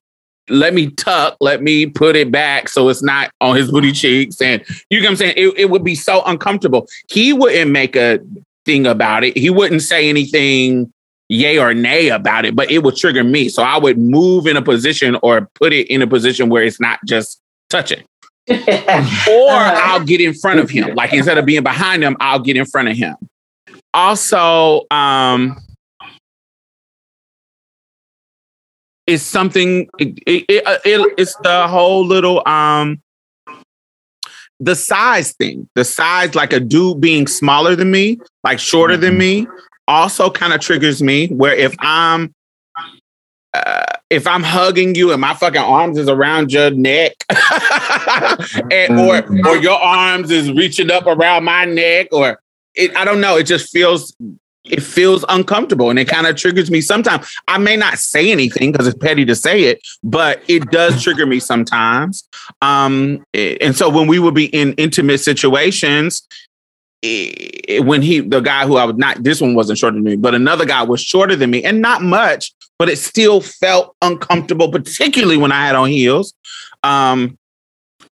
let me tuck, let me put it back so it's not on his booty cheeks. And you know what I'm saying? It, it would be so uncomfortable. He wouldn't make a thing about it. He wouldn't say anything yay or nay about it, but it would trigger me. So I would move in a position or put it in a position where it's not just touching. Or
Uh-huh.
I'll get in front of him. Like instead of being behind him, I'll get in front of him. Also, um, it's something. It, it, it, uh, it- it's the whole little um, the size thing. The size, like a dude being smaller than me, like shorter than me, also kind of triggers me. Where if I'm uh, if I'm hugging you and my fucking arms is around your neck, and, or or your arms is reaching up around my neck, or it, I don't know, it just feels it feels uncomfortable and it kind of triggers me sometimes. I may not say anything because it's petty to say it, but it does trigger me sometimes. Um, and so when we would be in intimate situations, when he the guy who I was not this one wasn't shorter than me, but another guy was shorter than me and not much, but it still felt uncomfortable, particularly when I had on heels. Um,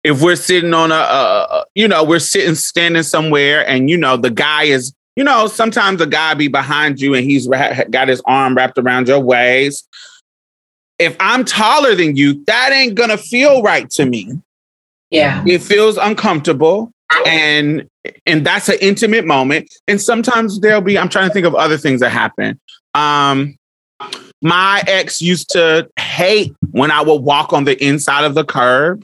if we're sitting on a, a, you know, we're sitting standing somewhere, and you know the guy is, you know, sometimes a guy be behind you and he's ra- got his arm wrapped around your waist. If I'm taller than you, that ain't gonna feel right to me
yeah.
it feels uncomfortable and and that's an intimate moment and sometimes there'll be i'm trying to think of other things that happen um my ex used to hate when i would walk on the inside of the curb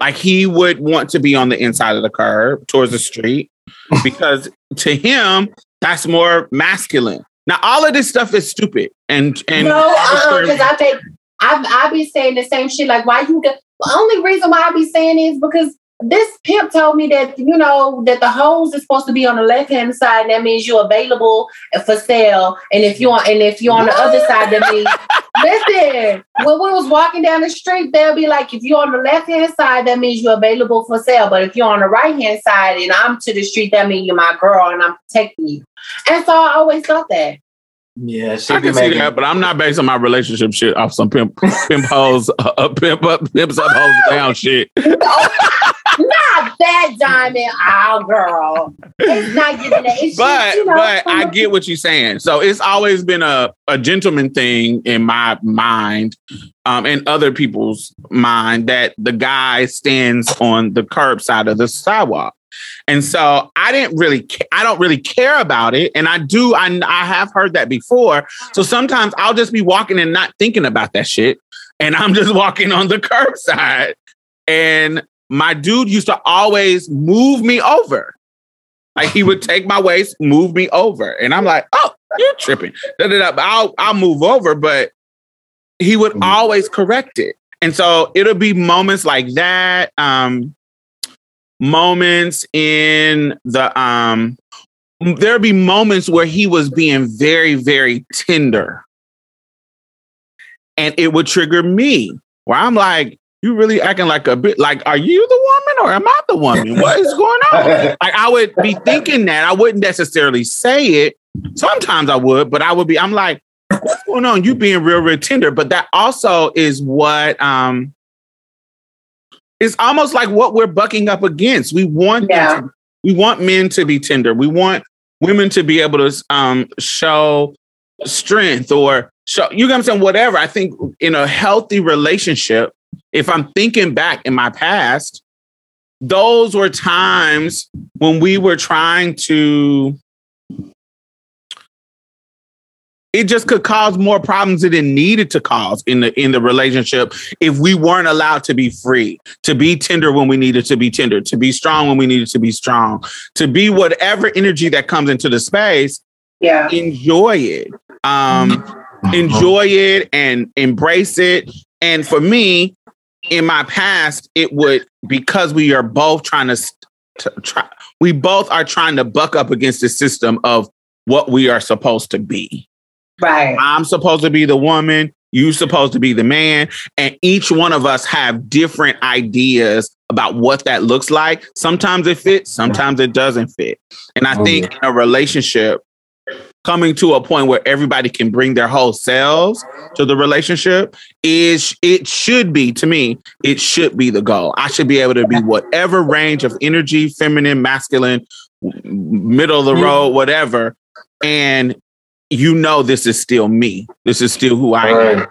like he would want to be on the inside of the curb towards the street because to him that's more masculine now all of this stuff is stupid and and
no, uh,
arbitrary.
because I think I I be saying the same shit. Like, why you? Get, the only reason why I be saying is because this pimp told me that you know that the hose is supposed to be on the left hand side. And that means you're available for sale. And if you on and if you're on the other side, that means listen. When we was walking down the street, they'll be like, if you're on the left hand side, that means you're available for sale. But if you're on the right hand side and I'm to the street, that means you're my girl and I'm protecting you. And so I always thought that.
Yeah, she
I can see that, but I'm not basing my relationship shit off some pimp pimp hoes, uh, pimp up, pimps up, hoes down shit.
Not that diamond, oh girl. It's not giving. It's
But
just, you know,
but I get what you're saying. So it's always been a a gentleman thing in my mind, um, and other people's mind that the guy stands on the curb side of the sidewalk. And so I didn't really, ca- I don't really care about it. And I do, I, I have heard that before. So sometimes I'll just be walking and not thinking about that shit. And I'm just walking on the curbside. And my dude used to always move me over. Like he would take my waist, move me over. And I'm like, oh, you're tripping. I'll, I'll move over, but he would
Mhm.
always correct it. And so it'll be moments like that. Um, moments in the um there'll be moments where he was being very, very tender. And it would trigger me where I'm like, you really acting like a bit like, are you the woman or am I the woman? What is going on? like I would be thinking that. I wouldn't necessarily say it. Sometimes I would, but I would be, I'm like, what's going on? You being real, real tender. But that also is what um it's almost like what we're bucking up against. We want
Yeah.
to- we want men to be tender. We want women to be able to um show strength or show you know what I'm saying, whatever. I think in a healthy relationship, if I'm thinking back in my past, those were times when we were trying to it just could cause more problems than it needed to cause in the in the relationship if we weren't allowed to be free, to be tender when we needed to be tender, to be strong when we needed to be strong, to be whatever energy that comes into the space,
Yeah.
enjoy it. Um enjoy it and embrace it. And for me, in my past, it would because we are both trying to, to try, we both are trying to buck up against the system of what we are supposed to be.
Right.
I'm supposed to be the woman, You're supposed to be the man, and each one of us have different ideas about what that looks like. Sometimes it fits, sometimes it doesn't fit. And I
Oh,
think in a relationship, coming to a point where everybody can bring their whole selves to the relationship is it should be to me it should be the goal. I should be able to be whatever range of energy feminine masculine middle of the mm. road whatever and you know this is still me. This is still who i am.
Right.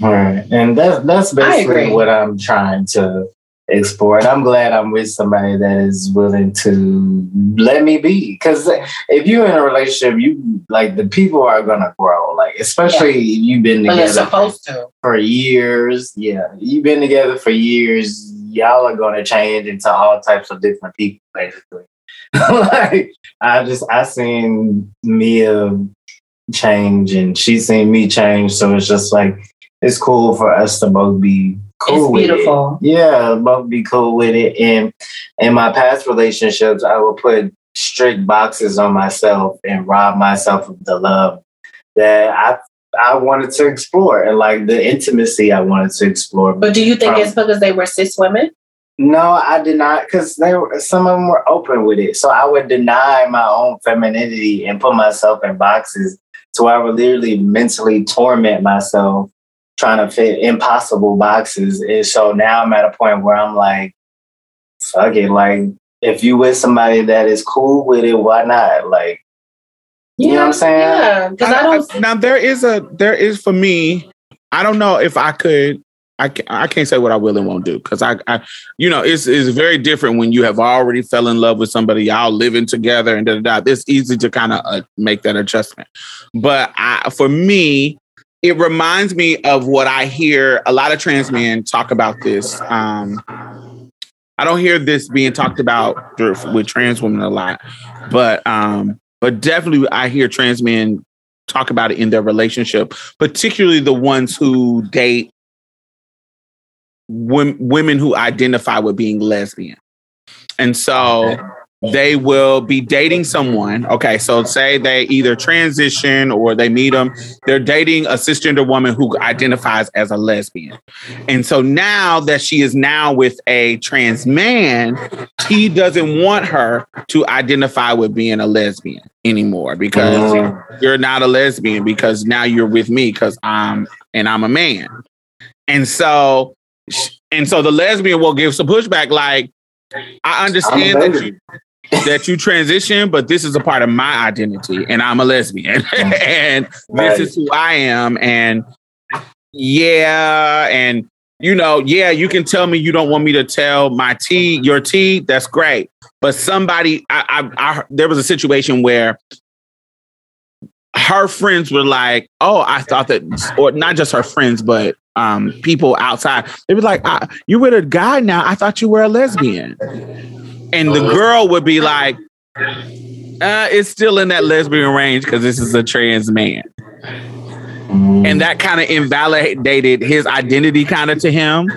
Right. And that's that's basically what I'm trying to explore. And I'm glad I'm with somebody that is willing to let me be. Because if you're in a relationship, you like the people are gonna grow. Like especially if you've been together
supposed to.
for years. Yeah. You've been together for years. Y'all are gonna change into all types of different people, basically. like I just I seen Mia change and she seen me change. So it's just like it's cool for us to both be cool
It's
with
beautiful.
it. Yeah, both be cool with it. And in my past relationships, I would put strict boxes on myself and rob myself of the love that I I wanted to explore and like the intimacy I wanted to explore.
But do you think
Um,
it's because they were cis women?
No, I did not, because they were some of them were open with it. So I would deny my own femininity and put myself in boxes. So I would literally mentally torment myself trying to fit impossible boxes. And so now I'm at a point where I'm like, fuck it. Like, if you with somebody that is cool with it, why not? Like, you know what I'm saying?
Yeah, because I, don't.
now there is a there is for me i don't know if i could I can't, I can't say what I will and won't do because I, I, you know, it's it's very different when you have already fell in love with somebody, y'all living together, and da da da. It's easy to kind of uh, make that adjustment. But I, for me, it reminds me of what I hear a lot of trans men talk about this. Um, I don't hear this being talked about through, with trans women a lot, but um, but definitely I hear trans men talk about it in their relationship, particularly the ones who date wom- women who identify with being lesbian. And so they will be dating someone. Okay, so say they either transition or they meet them. They're dating a cisgender woman who identifies as a lesbian. And so now that she is now with a trans man, he doesn't want her to identify with being a lesbian anymore because you're not a lesbian because now you're with me because I'm and I'm a man. And so and so the lesbian will give some pushback like I understand that you that you transition, but this is a part of my identity and I'm a lesbian. and
Right.
this is who I am. And yeah, and you know, yeah, you can tell me you don't want me to tell my tea, your tea. that's great. But somebody I, I, I there was a situation where her friends were like, "Oh, I thought that," or not just her friends, but um, people outside. They were like, I, "You with a guy now? I thought you were a lesbian." And the girl would be like, uh, "It's still in that lesbian range because this is a trans man." and that kind of invalidated his identity kind of to him.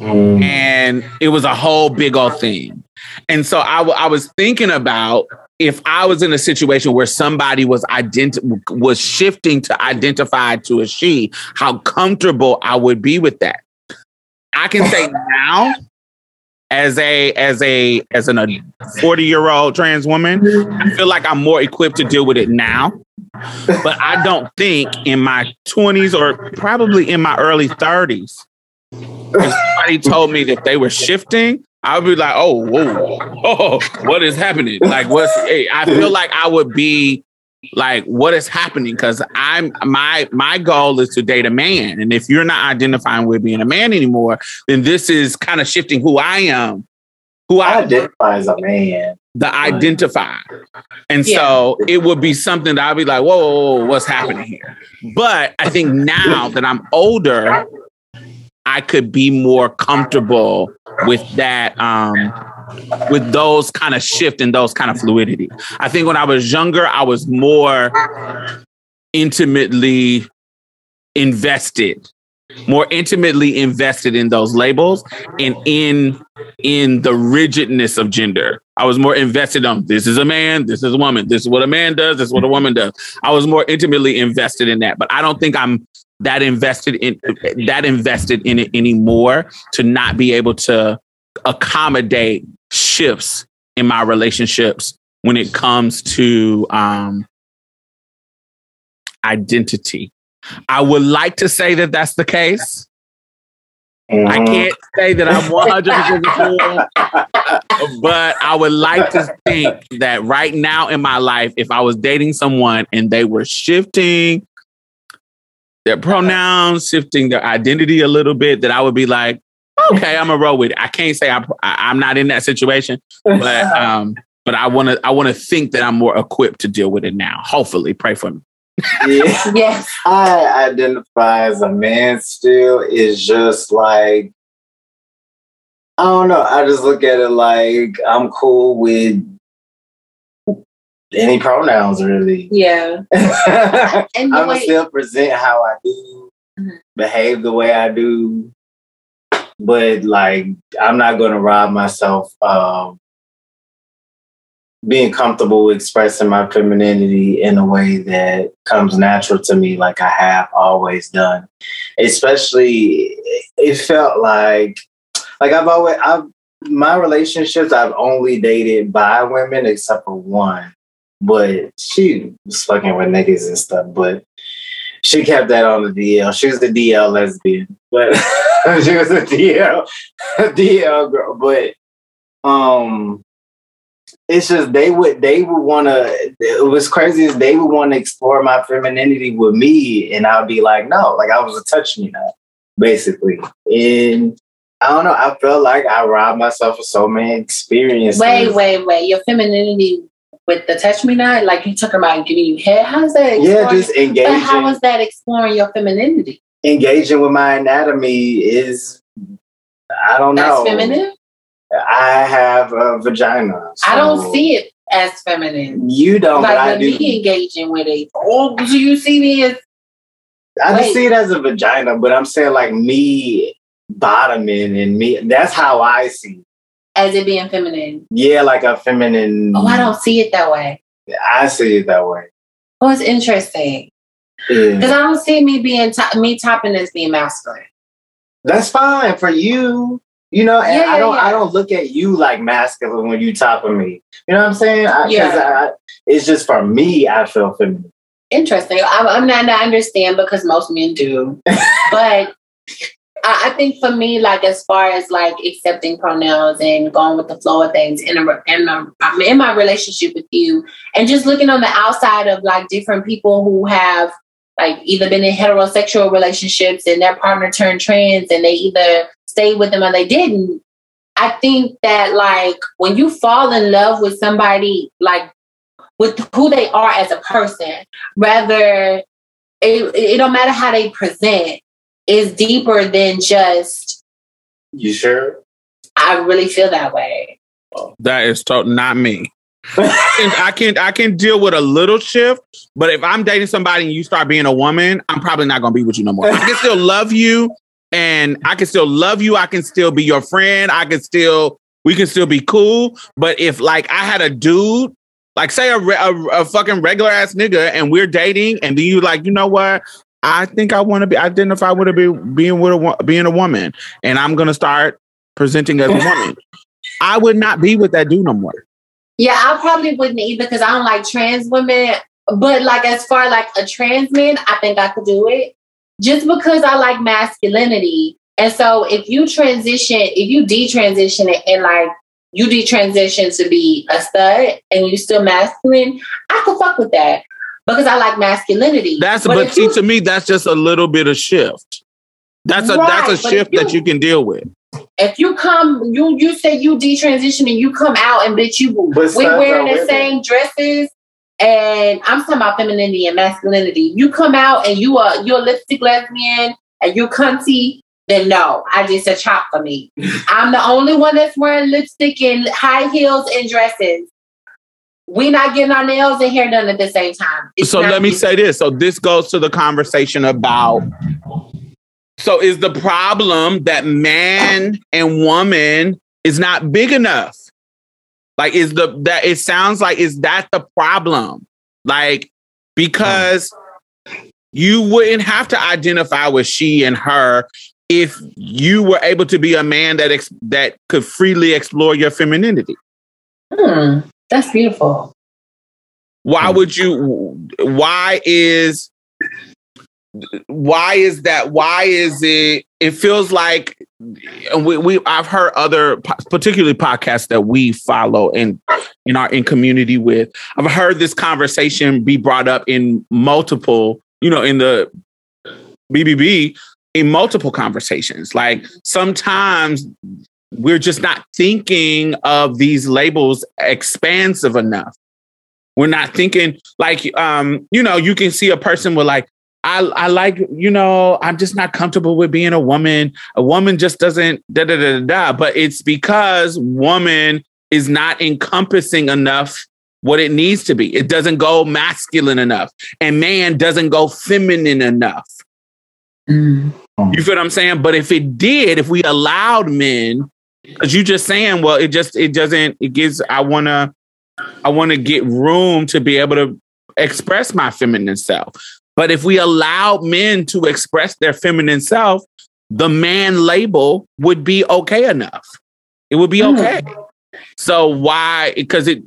Mm.
and it was a whole big old thing. And so I, w- I was thinking about if i was in a situation where somebody was identi- was shifting to identify to a she how comfortable i would be with that. I can say now as a as a as an, a 40 year old trans woman i feel like i'm more equipped to deal with it now. But i don't think in my 20s or probably in my early 30s if somebody told me that they were shifting i would be like oh whoa oh what is happening? Like what's hey, i feel like i would be like what is happening because i'm my my goal is to date a man and if you're not identifying with being a man anymore then this is kind of shifting who i am who
I
i
identify as a man.
the identify. And so it would be something that I'd be like, whoa, whoa, whoa, what's happening here? But I think now that I'm older, I could be more comfortable with that, um, with those kind of shift and those kind of fluidity. I think when I was younger, I was more intimately invested more intimately invested in those labels and in in the rigidness of gender. I was more invested on this is a man, this is a woman, this is what a man does, this is what a woman does. I was more intimately invested in that, but I don't think I'm that invested in that invested in it anymore to not be able to accommodate shifts in my relationships when it comes to um identity. I would like to say that that's the case. I
Mhm.
can't say that I'm 100% sure, but I would like to think that right now in my life, if I was dating someone and they were shifting their pronouns, shifting their identity a little bit, that I would be like, okay, I'm a roll with it. I can't say I'm, I- I'm not in that situation, but um, but I want to I want to think that I'm more equipped to deal with it now. Hopefully, pray for me.
Yeah.
Yes.
I identify as a man still is just like I don't know. I just look at it like I'm cool with any pronouns really.
Yeah. Way,
still present how I do,
Mhm.
behave the way I do, but like I'm not gonna rob myself of being comfortable expressing my femininity in a way that comes natural to me like I have always done. Especially it felt like like I've always I've my relationships I've only dated bi women except for one. But she was fucking with niggas and stuff, but she kept that on the DL. She was the DL lesbian, but she was a DL DL girl. But um it's just they would they would want to it was crazy they would want to explore my femininity with me and i'd be like no like i was a touch me now basically and i don't know i felt like i robbed myself of so many experiences
wait, wait, wait. Your femininity with the touch me not, like you talking about giving you head. How's that?
yeah just
But
engaging
how is that exploring your femininity?
engaging with my anatomy is i don't know.
That's feminine.
i have a vagina
I don't see it as feminine.
you don't but
like
i do
me engaging with it. Oh, do you see me as
I just see it as a vagina, but I'm saying like me bottoming and me. That's how I see.
As it being feminine?
Yeah, like a feminine.
Oh, I don't see it that way.
I see it that way.
Oh, it's interesting
Yeah.
because I don't see me being to- me topping as being masculine.
That's fine for you. You know, and
Yeah,
I don't. I don't look at you like masculine when you topping me. You know what I'm saying? I,
Yeah.
I, it's just for me. I feel feminine.
Interesting. I'm, I'm not. I understand because most men do, but I, think for me, like as far as like accepting pronouns and going with the flow of things in a in a I'm in my relationship with you, and just looking on the outside of like different people who have like either been in heterosexual relationships and their partner turned trans and they either stayed with them or they didn't. I think that like when you fall in love with somebody like with who they are as a person, rather it, it don't matter how they present, is deeper than just
You sure?
I really feel that way.
That is to- not me. And I can I can deal with a little shift, but if I'm dating somebody and you start being a woman, I'm probably not gonna be with you no more. I can still love you, and I can still love you. I can still be your friend. I can still we can still be cool. But if like I had a dude, like say a re- a, a fucking regular ass nigga, and we're dating, and then you like, you know what? I think I want to be identify with a be being with a being a woman, and I'm gonna start presenting as a woman. I would not be with that dude no more.
Yeah, I probably wouldn't either because I don't like trans women. But like as far like a trans man, I think I could do it. Just because I like masculinity. And so if you transition, if you detransition it and like you detransition to be a stud and you still masculine, I could fuck with that. Because I like masculinity.
That's but,
if
see
you-
to me that's just a little bit of shift. That's a
Right,
that's a shift
you-
that you can deal with.
if you come, you you say you detransition and you come out and bitch you
But
we
studs
wearing the
women.
same dresses and I'm talking about femininity and masculinity. You come out and you are you're a lipstick lesbian and you're cunty, then no, I just a chop for me. I'm the only one that's wearing lipstick and high heels and dresses. We not getting our nails and hair done at the same time. It's
so let me say this. So this goes to the conversation about so is the problem that man and woman is not big enough? Like is the that it sounds like is that the problem? Like because you wouldn't have to identify with she and her if you were able to be a man that ex- that could freely explore your femininity.
Hmm, that's beautiful.
why hmm. would you why is why is that why is it it feels like we, we i've heard other particularly podcasts that we follow and in our in community with. I've heard this conversation be brought up in multiple you know in the bbb in multiple conversations. Like sometimes we're just not thinking of these labels expansive enough we're not thinking like um, you know, you can see a person with like, I I like, you know, I'm just not comfortable with being a woman. A woman just doesn't da da da da. But it's because woman is not encompassing enough what it needs to be. It doesn't go masculine enough. And man doesn't go feminine enough.
Mm.
You feel what I'm saying? But if it did, if we allowed men, because you just saying, well, it just it doesn't, it gives I wanna I wanna get room to be able to express my feminine self. But if we allow men to express their feminine self, the man label would be okay enough. It would be
Hmm.
okay. So why? Because it,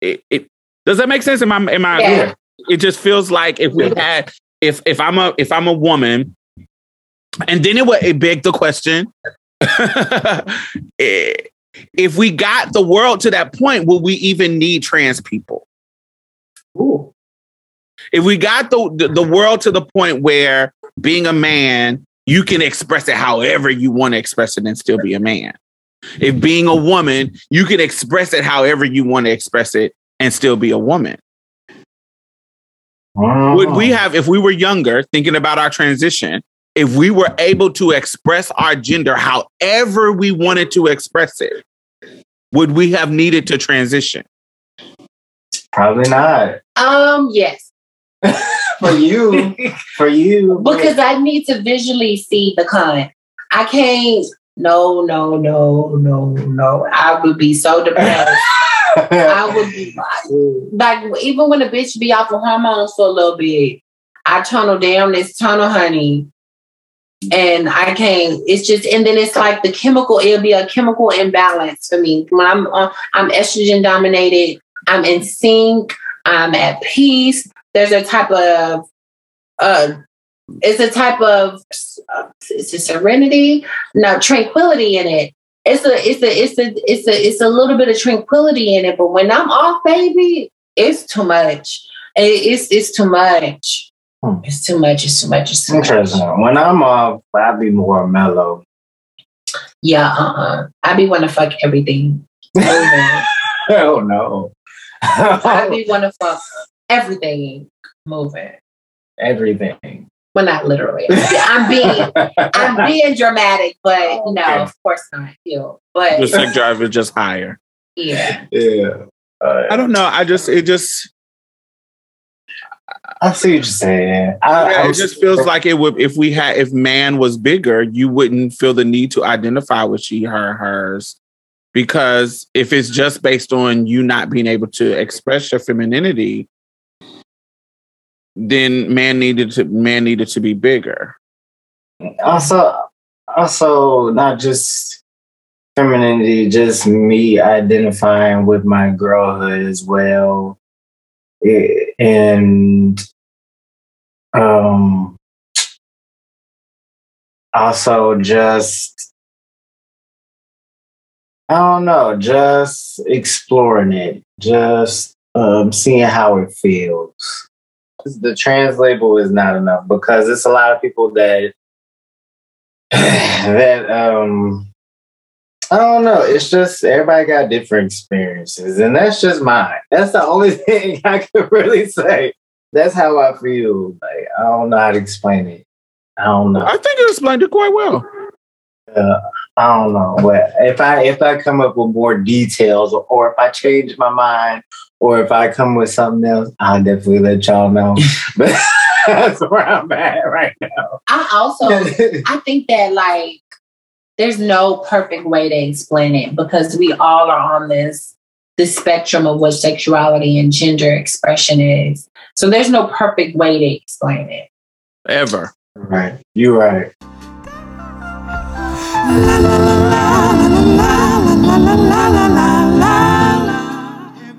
it, it, does that make sense? In my in my
Yeah.
it just feels like if we had if if I'm a if I'm a woman, and then it would it begged the question. eh, if we got the world to that point, will we even need trans people?
Ooh.
If we got the, the the world to the point where being a man, you can express it however you want to express it and still be a man. If being a woman, you can express it however you want to express it and still be a woman. Would we have, if we were younger, thinking about our transition, if we were able to express our gender however we wanted to express it, would we have needed to transition?
Probably not.
Um, yes.
For you. For you.
Because I need to visually see the con. I can't no, no, no, no, no. I would be so depressed. I would be like, like even when a bitch be off of hormones for a little bit, I tunnel down this tunnel, honey. And I can't. It's just, and then it's like the chemical. It'll be a chemical imbalance for me when I'm on. I'm estrogen dominated. I'm in sync. I'm at peace. There's a type of, uh, it's a type of, uh, it's a serenity, no tranquility in it it's a it's a it's a it's a it's a little bit of tranquility in it. But when I'm off, baby, it's too much. It's it's too much.
Hmm.
It's too much. It's too much. It's too much.
Interesting. When I'm off, I'll be more mellow.
Yeah, uh, uh I be want to fuck everything. moving.
Oh no.
I be want to fuck everything moving.
Everything.
Well, not literally. I'm being I'm being dramatic, but no,
Okay.
of course not. You, but
The sex drive is just higher.
yeah.
yeah. Uh,
I don't know. I just it just
I see what you're saying. I,
yeah,
I
it just feels like it would if we had if man was bigger, you wouldn't feel the need to identify with she, her, hers. Because if it's just based on you not being able to express your femininity, then man needed to man needed to be bigger.
also also not just femininity, just me identifying with my girlhood as well. Eh, And um also just I don't know, just exploring it, just um seeing how it feels. The trans label is not enough because it's a lot of people that that um I don't know. It's just everybody got different experiences, and that's just mine. That's the only thing I can really say. That's how I feel. Like I don't know how to explain it. I don't know.
I think you explained it quite well.
Uh, I don't know. But if I if I come up with more details, or, or if I change my mind, or if I come with something else, I'll definitely let y'all know. But that's where I'm at right now.
I also I think that like there's no perfect way to explain it because we all are on this this spectrum of what sexuality and gender expression is. So there's no perfect way to explain it.
Ever.
right, you're right.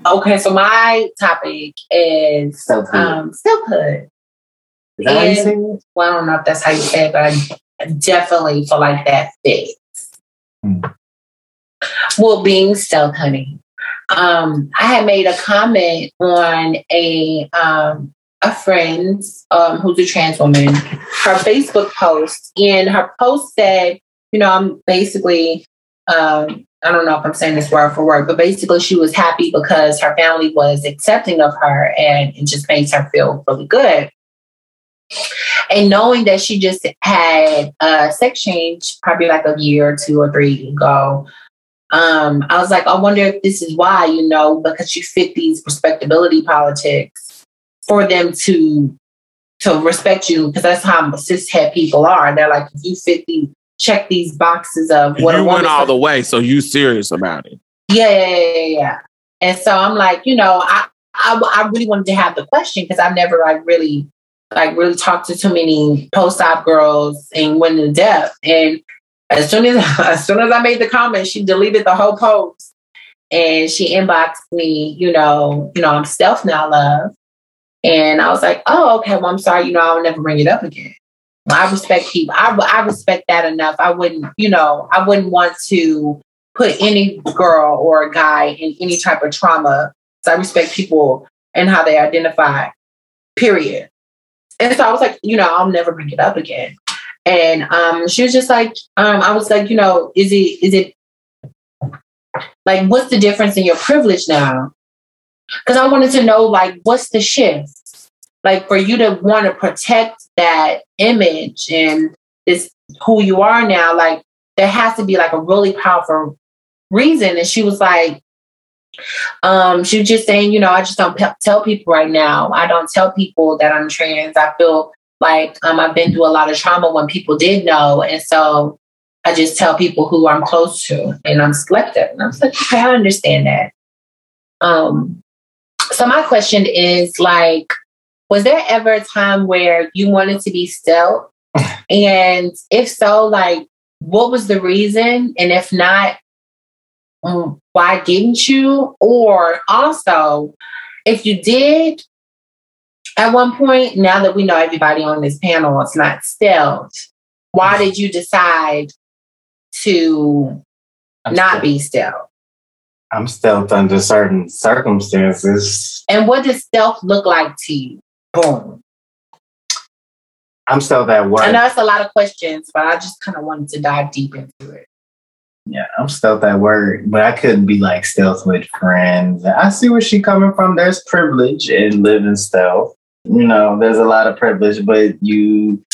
Okay, so my topic is
Selfhood.
um selfhood.
Is that how you say it?
Well, I don't know if that's how you say it, but I definitely for like that fits.
Hmm.
Well, being stealth honey. Um, I had made a comment on a um a friend um who's a trans woman, her Facebook post, and her post said, you know, I'm basically um I don't know if I'm saying this word for word, but basically she was happy because her family was accepting of her and it just makes her feel really good. And knowing that she just had a sex change probably like a year or two or three ago, um, I was like, I wonder if this is why, you know, because you fit these respectability politics for them to to respect you, because that's how cishet people are. They're like, you fit these check these boxes of what
you went all the way, so you serious about it.
yeah, yeah, yeah, yeah, yeah. And so I'm like, you know, I I, I really wanted to have the question because I've never like really like really talked to too many post op girls and went in depth. And as soon as as soon as I made the comment, she deleted the whole post and she inboxed me, you know, you know, I'm stealth now, love. And I was like, oh, okay. Well, I'm sorry. You know, I'll never bring it up again. I respect people. I, I respect that enough. I wouldn't, you know, I wouldn't want to put any girl or a guy in any type of trauma. So I respect people and how they identify, period. And so I was like, you know, I'll never bring it up again. And um, she was just like, um, I was like, you know, is it, is it like, what's the difference in your privilege now? Because I wanted to know, like, what's the shift? Like, for you to want to protect that image and this who you are now, like, there has to be like a really powerful reason. And she was like, um, she was just saying, you know, I just don't pe- tell people right now. I don't tell people that I'm trans. I feel like um, I've been through a lot of trauma when people did know. And so I just tell people who I'm close to and I'm selective. And I was like, okay, I understand that. Um, so my question is like, was there ever a time where you wanted to be stealth? and if so, like, what was the reason? And if not, why didn't you? Or also, if you did at one point, now that we know everybody on this panel is not stealth, why mm-hmm. did you decide to
I'm
not
stealth-
be stealth?
I'm stealth under certain circumstances.
And what does stealth look like to you? Boom.
I'm stealth at work.
I know it's a lot of questions, but I just kind of wanted to dive deep into it.
Yeah, I'm stealth at work, but I couldn't be like stealth with friends. I see where she coming from. There's privilege in living stealth. You know, there's a lot of privilege, but you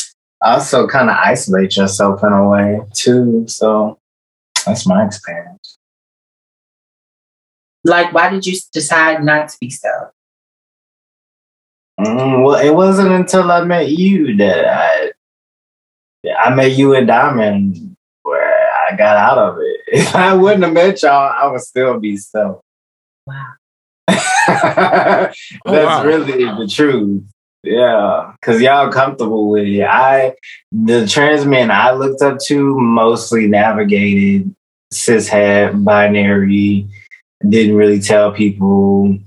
also kind of isolate yourself in a way too. So that's my experience.
Like, why did you decide not to be stealth?
Mm, well, it wasn't until I met you that I I met you and Diamond got out of it. If I wouldn't have met y'all, I would still be stealth.
Wow.
That's
Oh, wow.
really the truth. Yeah, because y'all comfortable with it. I, the trans men I looked up to mostly navigated cishet, binary, didn't really tell people,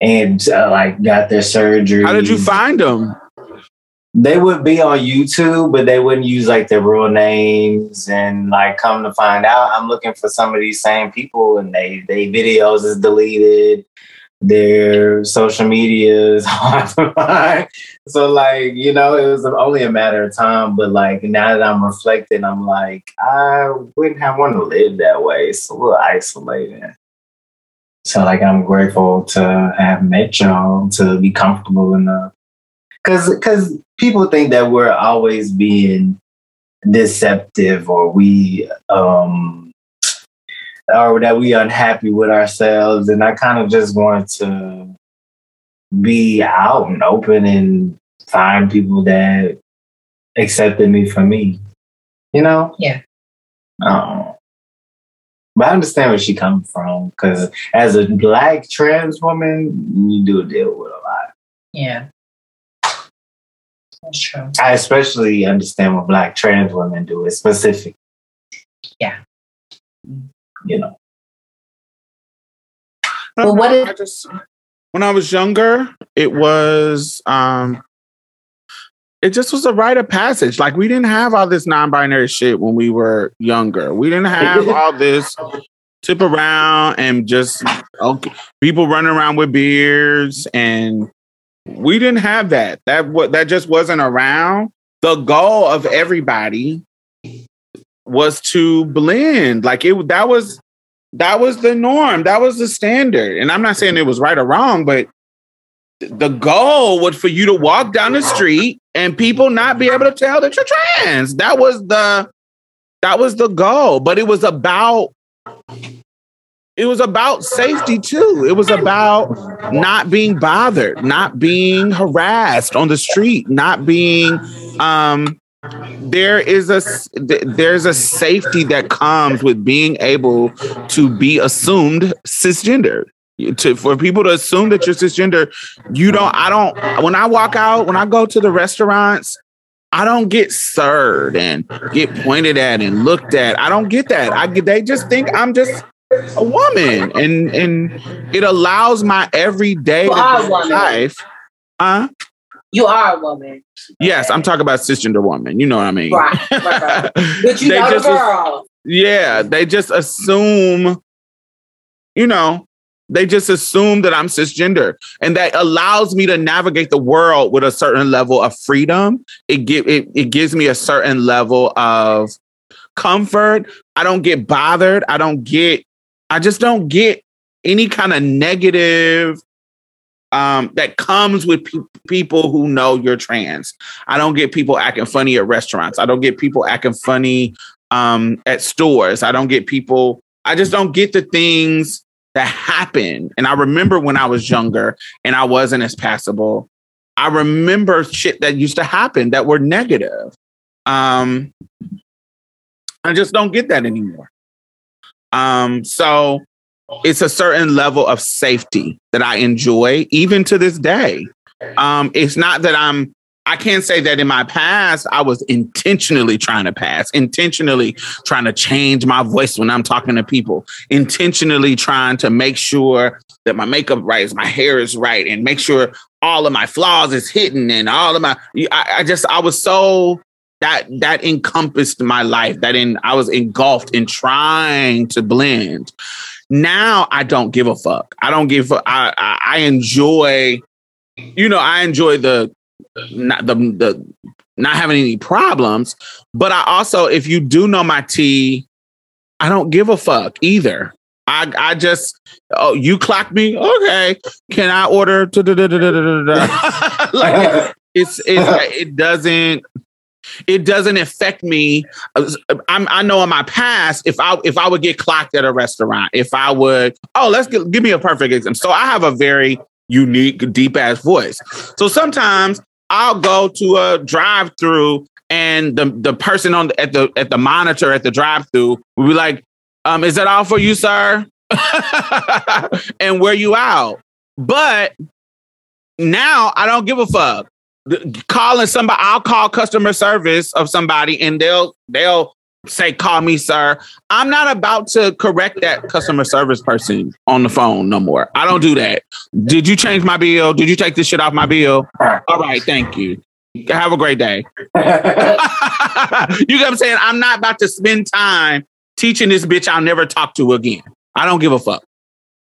and uh, like got their surgery.
How did you find them?
They would be on YouTube, but they wouldn't use like their real names. And like, come to find out, I'm looking for some of these same people, and they they videos is deleted, their social media is hard to find. So like, you know, it was only a matter of time. But like now that I'm reflecting, I'm like, I wouldn't have wanted to live that way. It's a little isolating. So like, I'm grateful to have met y'all to be comfortable enough because because people think that we're always being deceptive or we um or that we unhappy with ourselves and i kind of just wanted to be out and open and find people that accepted me for me you know
Yeah.
um, but i understand where she comes from because as a black trans woman you do deal with a lot
Yeah. That's true.
I especially understand what black trans women do. It's specific.
Yeah.
You know.
Well, what is-
I just when I was younger, it was um it just was a rite of passage. Like we didn't have all this non-binary shit when we were younger. We didn't have all this tip around and just okay, people running around with beards and we didn't have that. That what that just wasn't around. The goal of everybody was to blend. Like it that was that was the norm. That was the standard. And I'm not saying it was right or wrong, but th- the goal was for you to walk down the street and people not be able to tell that you're trans. That was the that was the goal. But it was about it was about safety too. It was about not being bothered, not being harassed on the street, not being um there is a there's a safety that comes with being able to be assumed cisgender. To for people to assume that you're cisgender you don't i don't when i walk out when i go to the restaurants i don't get served and get pointed at and looked at. I don't get that. I they just think i'm just a woman and and it allows my everyday
You are a woman.
life huh
You are a woman.
yes i'm talking about cisgender woman you know what i mean
Right. right, right. But you
They
know
just-
girl.
yeah, they just assume, you know, they just assume that I'm cisgender, and that allows me to navigate the world with a certain level of freedom. It give it, it gives me a certain level of comfort. I don't get bothered. I don't get. I just don't get any kind of negative um, that comes with pe- people who know you're trans. I don't get people acting funny at restaurants. I don't get people acting funny um, at stores. I don't get people. I just don't get the things that happen. And I remember when I was younger and I wasn't as passable. I remember shit that used to happen that were negative. Um, I just don't get that anymore. Um, so it's a certain level of safety that I enjoy, even to this day. Um, it's not that I'm I can't say that in my past I was intentionally trying to pass, intentionally trying to change my voice when I'm talking to people, intentionally trying to make sure that my makeup right my hair is right, and make sure all of my flaws is hidden and all of my. I, I just I was so that that encompassed my life. That in I was engulfed in trying to blend. Now I don't give a fuck. I don't give. a- I I, I enjoy. You know, I enjoy the not the the not having any problems. But I also, if you do know my tea, I don't give a fuck either. I I just oh you clocked me okay. Can I order? like it's it it doesn't. It doesn't affect me. I'm, I know in my past, if I if I would get clocked at a restaurant, if I would, oh, let's give, give me a perfect example. So I have a very unique, deep ass voice. So sometimes I'll go to a drive through and the the person on the, at the at the monitor at the drive through will be like, um, "Is that all for you, sir?" and where you out? But now I don't give a fuck. Calling somebody, I'll call customer service of somebody, and they'll they'll say, "Call me, sir." I'm not about to correct that customer service person on the phone no more. I don't do that. Did you change my bill? Did you take this shit off my bill? All right, thank you. Have a great day. you get what I'm saying? I'm not about to spend time teaching this bitch I'll never talk to again. I don't give a fuck.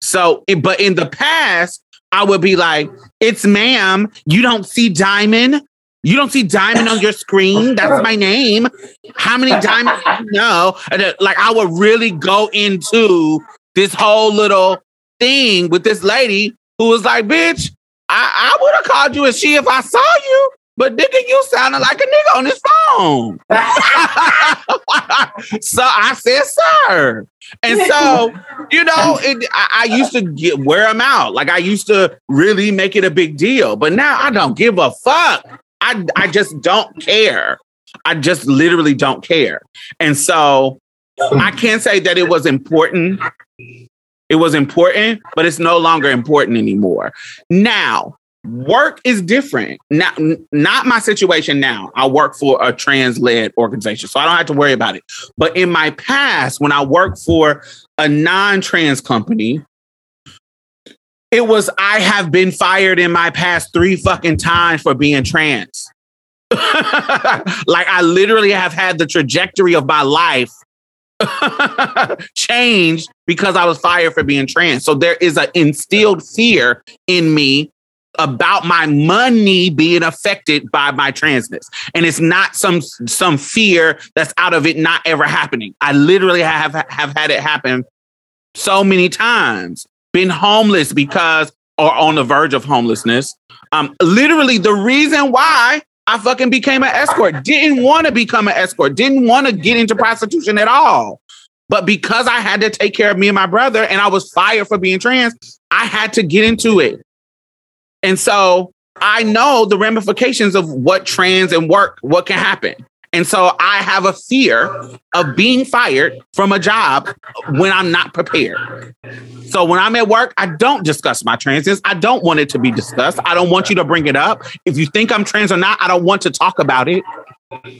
So, but in the past, I would be like, it's ma'am. You don't see diamond. You don't see diamond on your screen. That's my name. How many diamonds do you know? And, uh, like I would really go into this whole little thing with this lady who was like, bitch, I, I would have called you a she if I saw you. But nigga, you sounded like a nigga on his phone. so I said, sir. And so, you know, it, I, I, used to get, wear them out. Like I used to really make it a big deal. But now I don't give a fuck. I, I just don't care. I just literally don't care. And so I can't say that it was important. It was important, but it's no longer important anymore. Now, work is different. Not, not my situation now. I work for a trans led organization, so I don't have to worry about it. But in my past, when I worked for a non trans company, it was I have been fired in my past three fucking times for being trans. like I literally have had the trajectory of my life changed because I was fired for being trans. So there is an instilled fear in me about my money being affected by my transness. And it's not some some fear that's out of it not ever happening. I literally have have had it happen so many times. Been homeless because or on the verge of homelessness. Um literally the reason why i fucking became an escort. Didn't want to become an escort. Didn't want to get into prostitution at all. But because i had to take care of me and my brother and i was fired for being trans i had to get into it and so I know the ramifications of what trans and work, what can happen. And so I have a fear of being fired from a job when I'm not prepared. So when I'm at work, I don't discuss my transness. I don't want it to be discussed. I don't want you to bring it up. If you think I'm trans or not, I don't want to talk about it.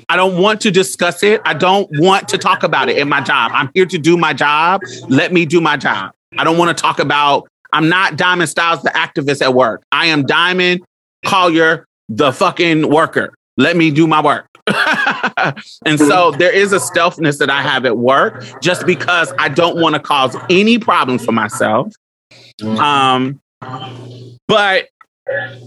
I don't want to discuss it. I don't want to talk about it in my job. I'm here to do my job. Let me do my job. I don't want to talk about I'm not Diamond Stylz, the activist at work. I am Diamond Collier, the fucking worker. Let me do my work. and so there is a stealthness that I have at work just because I don't want to cause any problems for myself. Um, but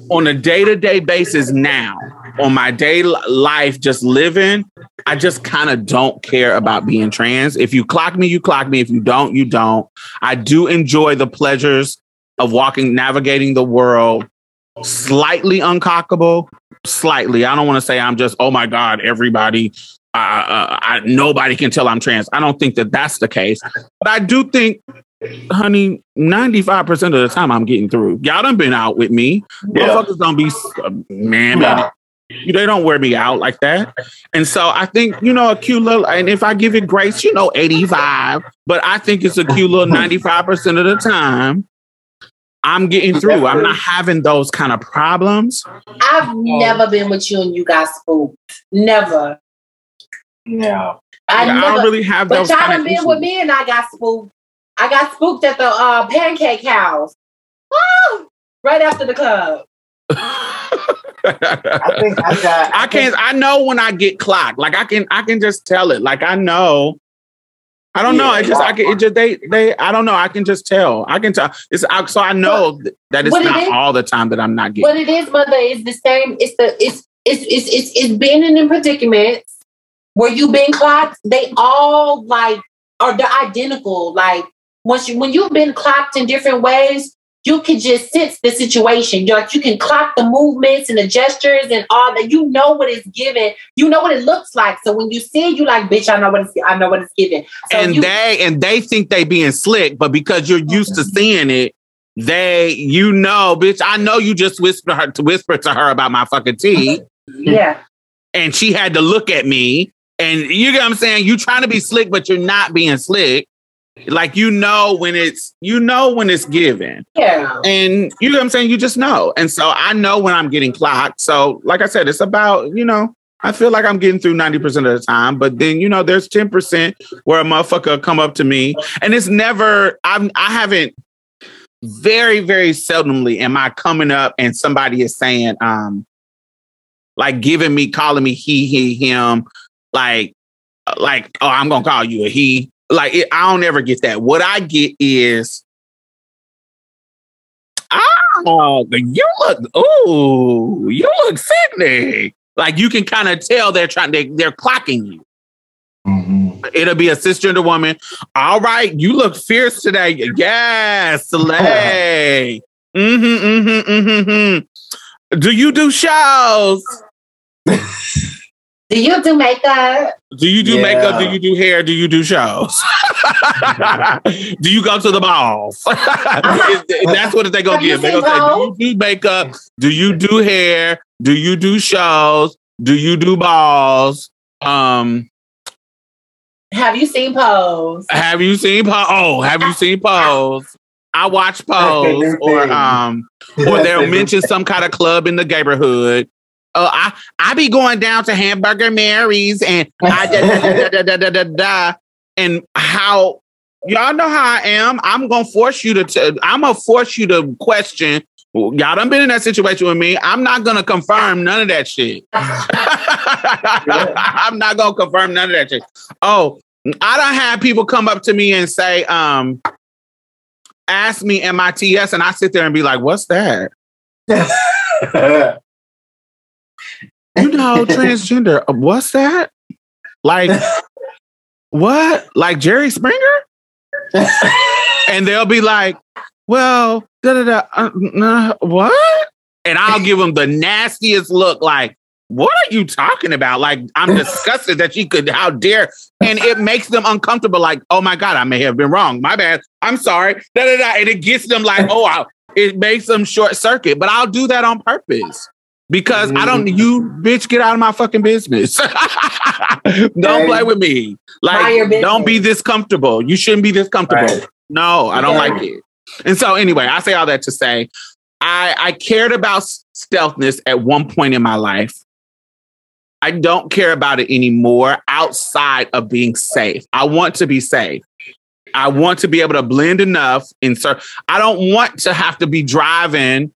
on a day to day basis now, on my day life, just living, I just kind of don't care about being trans. If you clock me, you clock me. If you don't, you don't. I do enjoy the pleasures of walking, navigating the world, slightly unclockable, slightly. I don't want to say I'm just, oh my God, everybody, uh, uh, I, nobody can tell I'm trans. I don't think that that's the case. But I do think honey, 95% of the time I'm getting through. Y'all done been out with me. Yeah. Motherfuckers don't be, uh, man, man. They don't wear me out like that. And so I think, you know, a cute little, and if I give it grace, you know, 85, but I think it's a cute little 95% of the time. I'm getting through. I'm not having those kind of problems.
I've never been with you and you got spooked. Never.
No.
I,
yeah,
never,
I don't really have those.
But y'all done been with me and I got spooked. I got spooked at the uh, pancake house. Woo! Right after the club.
I think I got.
I, can't. I know when I get clocked. Like I can. I can just tell it. Like I know. I don't yeah, know. I just. I can. It just. They. They. I don't know. I can just tell. I can tell. It's. so I know that it's not it all the time that I'm not getting.
What it is, mother, is the same. It's the. It's. It's. It's. It's, it's being in predicaments where you've been clocked. They all like are the identical. Like once you when you've been clocked in different ways, you can just sense the situation. You're like you can clock the movements and the gestures and all that. You know what it's given. You know what it looks like. So when you see it, you like, bitch, I know what it's I know what it's given. So
and
you,
they and they think they being slick, but because you're oh, used to seeing it, they you know, bitch, I know you just whispered her to whisper to her about my fucking tea,
yeah.
and she had to look at me. And you get what I'm saying? You trying to be slick, but you're not being slick. Like you know when it's you know when it's given.
Yeah.
And you know what I'm saying? You just know. And so I know when I'm getting clocked. So, like I said, it's about, you know, I feel like I'm getting through 90% of the time, but then, you know, there's 10% where a motherfucker come up to me and it's never, I'm, I haven't very, very seldomly am I coming up and somebody is saying, um, like giving me, calling me he, he, him, like, like, oh, I'm to call you a he. Like, it, I don't ever get that. What I get is, oh, you look, ooh, you look sickening. Like you can kind of tell they're trying, they, they're clocking you.
Mhm.
It'll be a cisgender woman. All right, you look fierce today. Yes, slay. mm-hmm, mm-hmm, mm-hmm, mm-hmm. Do you do shows?
Do you do makeup?
Do you do
Yeah.
makeup? Do you do hair? Do you do shows? do you go to the balls? That's what they gonna give. They
seen
gonna say, do you do makeup? Do you do hair? Do you do shows? Do you do balls? Um,
Have you seen Pose?
have you seen Pose? Oh, have you seen Pose? I watch Pose, or um, or they'll mention some kind of club in the neighborhood. Oh, I I be going down to Hamburger Mary's and I da, da, da, da, da, da, da, da. and how y'all know how I am. I'm gonna force you to. T- I'm gonna force you to question. Y'all done been in that situation with me. I'm not gonna confirm none of that shit. I'm not gonna confirm none of that shit. Oh, I don't have people come up to me and say, um, ask me MITS, and I sit there and be like, what's that? you know, transgender. Uh, What's that? Like, what? Like Jerry Springer? and they'll be like, well, da da da, uh, nah, what? And I'll give them the nastiest look, like, what are you talking about? Like, I'm disgusted that you could, how dare. And it makes them uncomfortable, like, oh my God, I may have been wrong. My bad. I'm sorry. Da da da. And it gets them like, oh, I, it makes them short circuit. But I'll do that on purpose because I don't, you bitch, get out of my fucking business. don't play with me. Like, don't be this comfortable. You shouldn't be this comfortable.
Right.
No, I don't
Yeah.
like it. And so, anyway, I say all that to say, I I cared about stealthness at one point in my life. I don't care about it anymore outside of being safe. I want to be safe. I want to be able to blend enough in cer- I don't want to have to be driving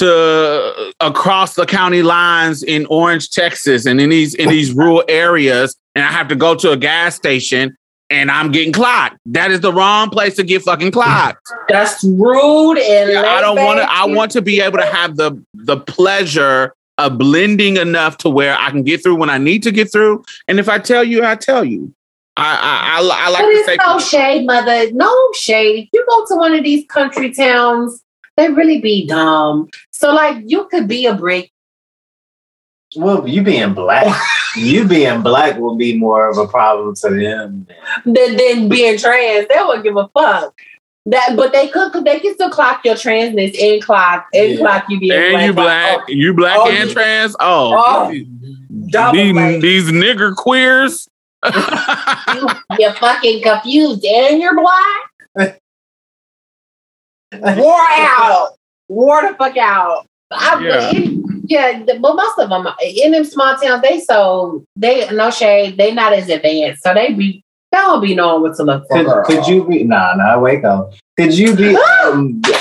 to uh, across the county lines in Orange, Texas, and in these in these rural areas, and I have to go to a gas station and I'm getting clocked. That is the wrong place to get fucking clocked.
That's rude and
Yeah, I don't want to. I want to be able to have the the pleasure of blending enough to where I can get through when I need to get through. And if I tell you, I tell you. I I, I, I like
But
to say.
no shade, mother. No shade. You go to one of these country towns, they really be dumb. So like you could be a brick.
well, you being black, you being black will be more of a problem to them.
than, than being trans. They won't give a fuck. That, but they could, they can still clock your transness and clock and
Yeah.
clock you being
and
black.
you black,
Oh,
you black
Oh,
and
yeah.
trans. Oh,
Oh,
these, these, these nigger queers.
you, you're fucking confused and you're black. Wore out. Wore the fuck out. I,
Yeah.
yeah. yeah, but most of them in them small towns, they so they no shade, they not as advanced, so they be they don't be knowing what to look for.
Could,
girl.
could you be? Nah, nah. Wake up. Could you be? Um,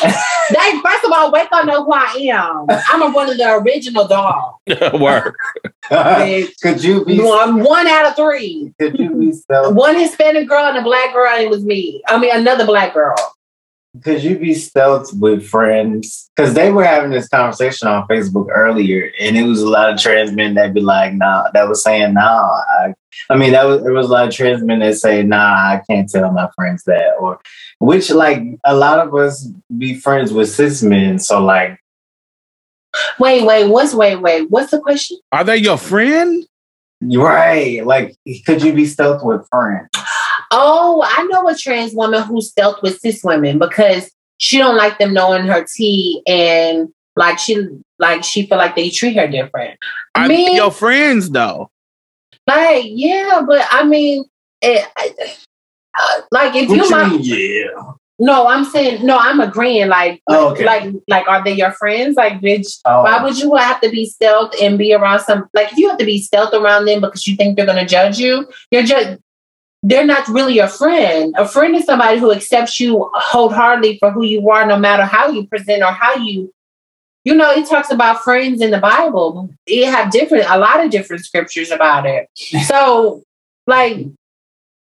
They first of all, wake up know who I am. I'm a, one of the original dogs. Work.
could you be?
One, one out of three.
Could you be so?
One Hispanic girl and a black girl, and it was me. I mean, another black girl.
Could you be stealth with friends? Because they were having this conversation on Facebook earlier, and it was a lot of trans men that be like, "Nah," that was saying, "Nah." I, I mean, that was there was a lot of trans men that say, "Nah, I can't tell my friends that," or which like a lot of us be friends with cis men, so like,
Wait, wait, what's wait, wait? What's the question?
Are they your friend?
right, like, could you be stealth with friends?
Oh, I know a trans woman who's stealth with cis women because she don't like them knowing her tea and like she like she feel like they treat her different.
Are
Me?
they your friends though?
Like, yeah, but I mean, it, I- uh, like if
What
you
you
my
mean, yeah.
no, I'm saying no, I'm agreeing. Like,
Oh, okay.
like, like, are they your friends? Like, bitch,
Oh.
why would you have to be stealth and be around some? Like, if you have to be stealth around them because you think they're gonna judge you, you're just. They're not really a friend. A friend is somebody who accepts you wholeheartedly for who you are, no matter how you present or how you. You know, it talks about friends in the Bible. It have different, a lot of different scriptures about it. So, like,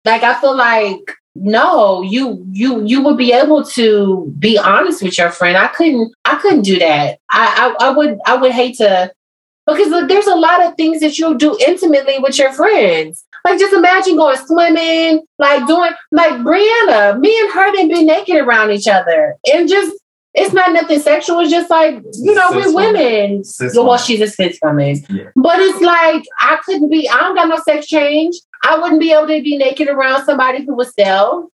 like I feel like no, you you you would be able to be honest with your friend. I couldn't I couldn't do that. I I, I would I would hate to because look, there's a lot of things that you'll do intimately with your friends. Like just imagine going swimming, like doing like Brianna, me and her didn't be naked around each other. And just it's not nothing sexual, it's just like, you know,
Cis
we're women.
Cis
well, she's a cis woman.
Yeah.
But it's like I couldn't be, I don't got no sex change. I wouldn't be able to be naked around somebody who was stealth.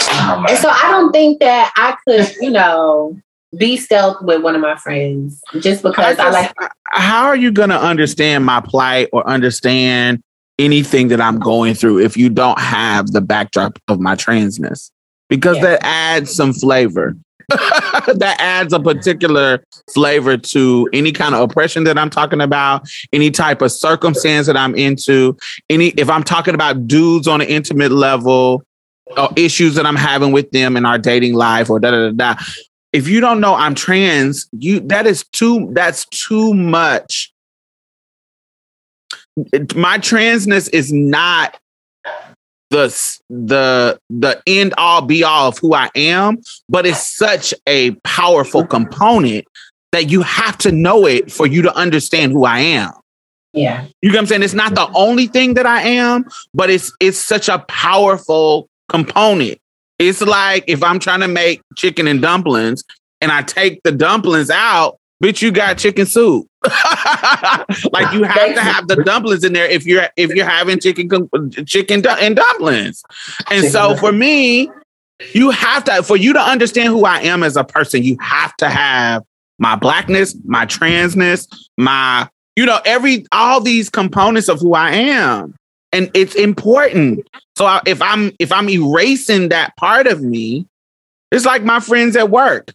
Oh,
And so I don't think that I could, you know, be stealth with one of my friends just because I,
just-
like
how are you going to understand my plight or understand anything that I'm going through if you don't have the backdrop of my transness? Because
Yeah.
that adds some flavor. that adds a particular flavor to any kind of oppression that I'm talking about, any type of circumstance that I'm into, any if I'm talking about dudes on an intimate level, or issues that I'm having with them in our dating life or da da da da. If you don't know I'm trans, you that is too that's too much. My transness is not the the the end all be all of who I am, but it's such a powerful component that you have to know it for you to understand who I am.
yeah.
You know what I'm saying? It's not the only thing that I am, but it's it's such a powerful component. It's like if I'm trying to make chicken and dumplings and I take the dumplings out, bitch, you got chicken soup. like you have to have the dumplings in there if you're if you're having chicken chicken and dumplings. And so for me, you have to for you to understand who I am as a person, you have to have my blackness, my transness, my you know every all these components of who I am, and it's important. So I, if I'm if I'm erasing that part of me, it's like my friends at work.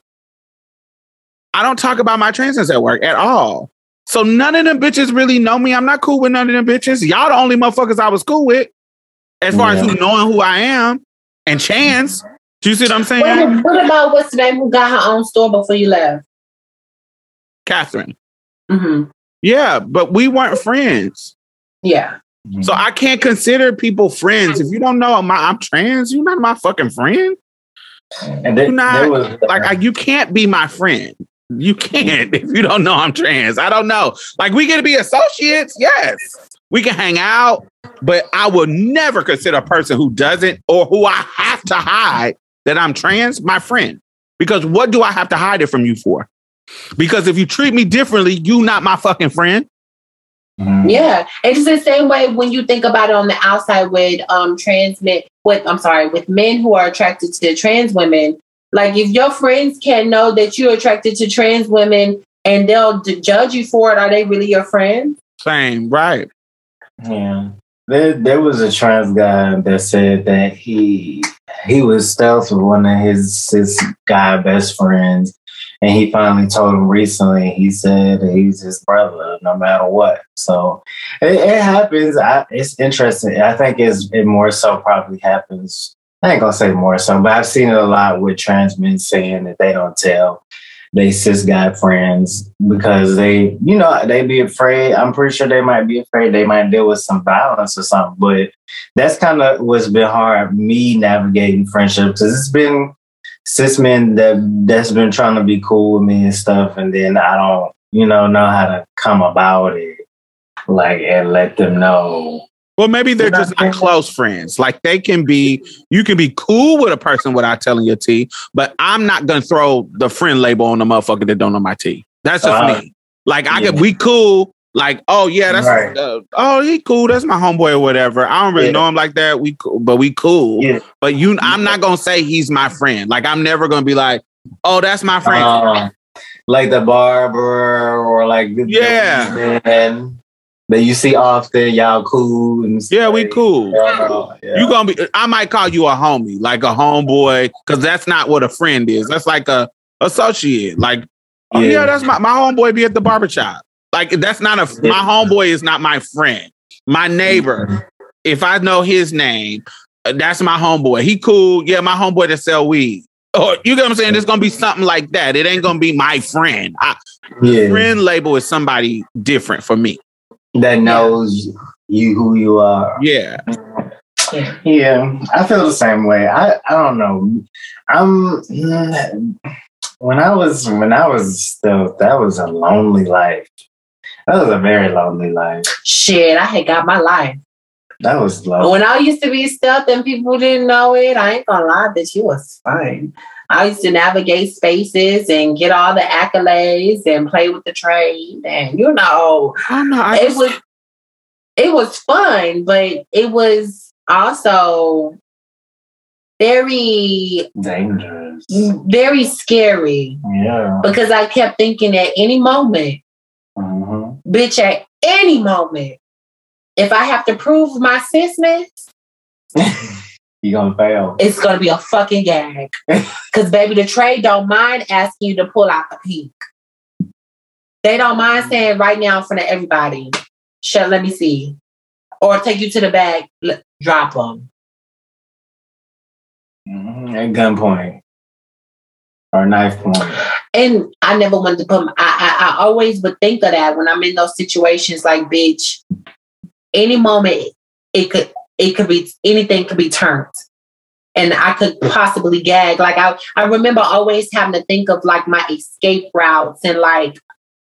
I don't talk about my transness at work at all. So none of them bitches really know me. I'm not cool with none of them bitches. Y'all the only motherfuckers I was cool with, as far as who knowing who I am and chance. Do you see what I'm saying?
What, what about what's the name who got her own store before you left?
Catherine.
hmm
Yeah, but we weren't friends.
Yeah.
So mm-hmm. I can't consider people friends. If you don't know my, I'm trans, you're not my fucking friend.
and there,
You're not-
was
Like I, you can't be my friend. You can't if you don't know I'm trans. I don't know. Like we get to be associates, yes. We can hang out, but I will never consider a person who doesn't or who I have to hide that I'm trans my friend. Because what do I have to hide it from you for? Because if you treat me differently, you not my fucking friend.
Mhm.
Yeah. It's the same way when you think about it on the outside with um trans men with I'm sorry, with men who are attracted to trans women. Like if your friends can't know that you're attracted to trans women and they'll d- judge you for it, are they really your friends?
Same, right?
Yeah. There, there was a trans guy that said that he he was stealth with one of his his guy best friends, and he finally told him recently. He said he's his brother, no matter what. So it, it happens. I, it's interesting. I think it's, it more so probably happens. I ain't gonna say more so, but I've seen it a lot with trans men saying that they don't tell they cis guy friends because they, you know, they be afraid. I'm pretty sure they might be afraid they might deal with some violence or something. But that's kind of what's been hard me navigating friendships because it's been cis men that that's been trying to be cool with me and stuff, and then I don't, you know, know how to come about it, like and let them know.
Well, maybe they're just not close friends. Like they can be, you can be cool with a person without telling your tea, but I'm not gonna throw the friend label on the motherfucker that don't know my tea. That's just
Uh,
me. Like I
yeah.
could, we cool. Like, oh yeah, that's
Right.
uh, oh he cool. That's my homeboy or whatever. I don't really
Yeah.
know him like that. We cool, but we cool.
Yeah.
But you, I'm not gonna say he's my friend. Like I'm never gonna be like, oh, that's my friend.
Um, like the barber or like the,
Yeah.
and that you see often, y'all cool and
yeah, we cool.
Yeah, yeah.
You gonna be? I might call you a homie, like a homeboy, because that's not what a friend is. That's like a associate. Like, oh, yeah.
Yeah.
that's my my homeboy be at the barbershop. Like, that's not a my homeboy is not my friend. My neighbor, mm-hmm. if I know his name, uh, that's my homeboy. He cool. Yeah, my homeboy that sell weed. Or you get what I'm saying? It's gonna be mm-hmm. something like that. It ain't gonna be my friend. I,
yeah.
friend label is somebody different for me.
that knows you who you are.
Yeah.
Yeah, I feel the same way. I I don't know. I'm mm, when I was when I was still that was a lonely life. That was a very lonely life.
Shit, I had got my life.
That was lonely.
when I used to be stealth and people didn't know it, I ain't gonna lie, that you was fine. I used to navigate spaces and get all the accolades and play with the trade, and you know,
I don't know. I
it
just-
was it was fun, but it was also very
Dangerous.
very scary
Yeah.
because I kept thinking at any moment. Bitch, at any moment, if I have to prove my cisness,
you gonna fail.
it's gonna be a fucking gag. Cause baby, the trade don't mind asking you to pull out the pink. They don't mind saying right now in front of everybody, shut, let me see. Or take you to the back, l- drop them.
Mhm. At gunpoint or knife point.
And I never wanted to put, my, I, I, I always would think of that when I'm in those situations like, bitch, any moment it could, it could be, anything could be turned. And I could possibly gag. Like I, I remember always having to think of like my escape routes and like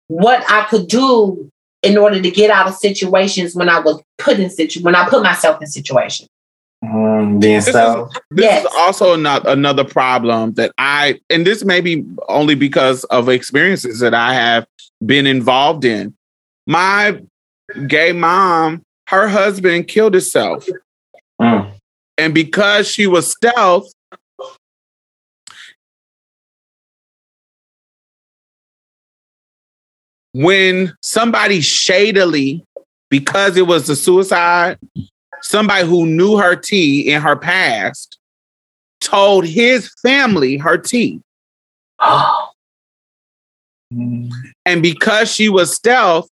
what I could do in order to get out of situations when I was put in situ when I put myself in situations.
Mhm. Being
This is- This
Yes.
is also not another problem that I, and this may be only because of experiences that I have been involved in. My gay mom, her husband killed himself.
Mm.
And because she was stealth, when somebody shadily, because it was a suicide, somebody who knew her tea in her past told his family her tea. And because she was stealth,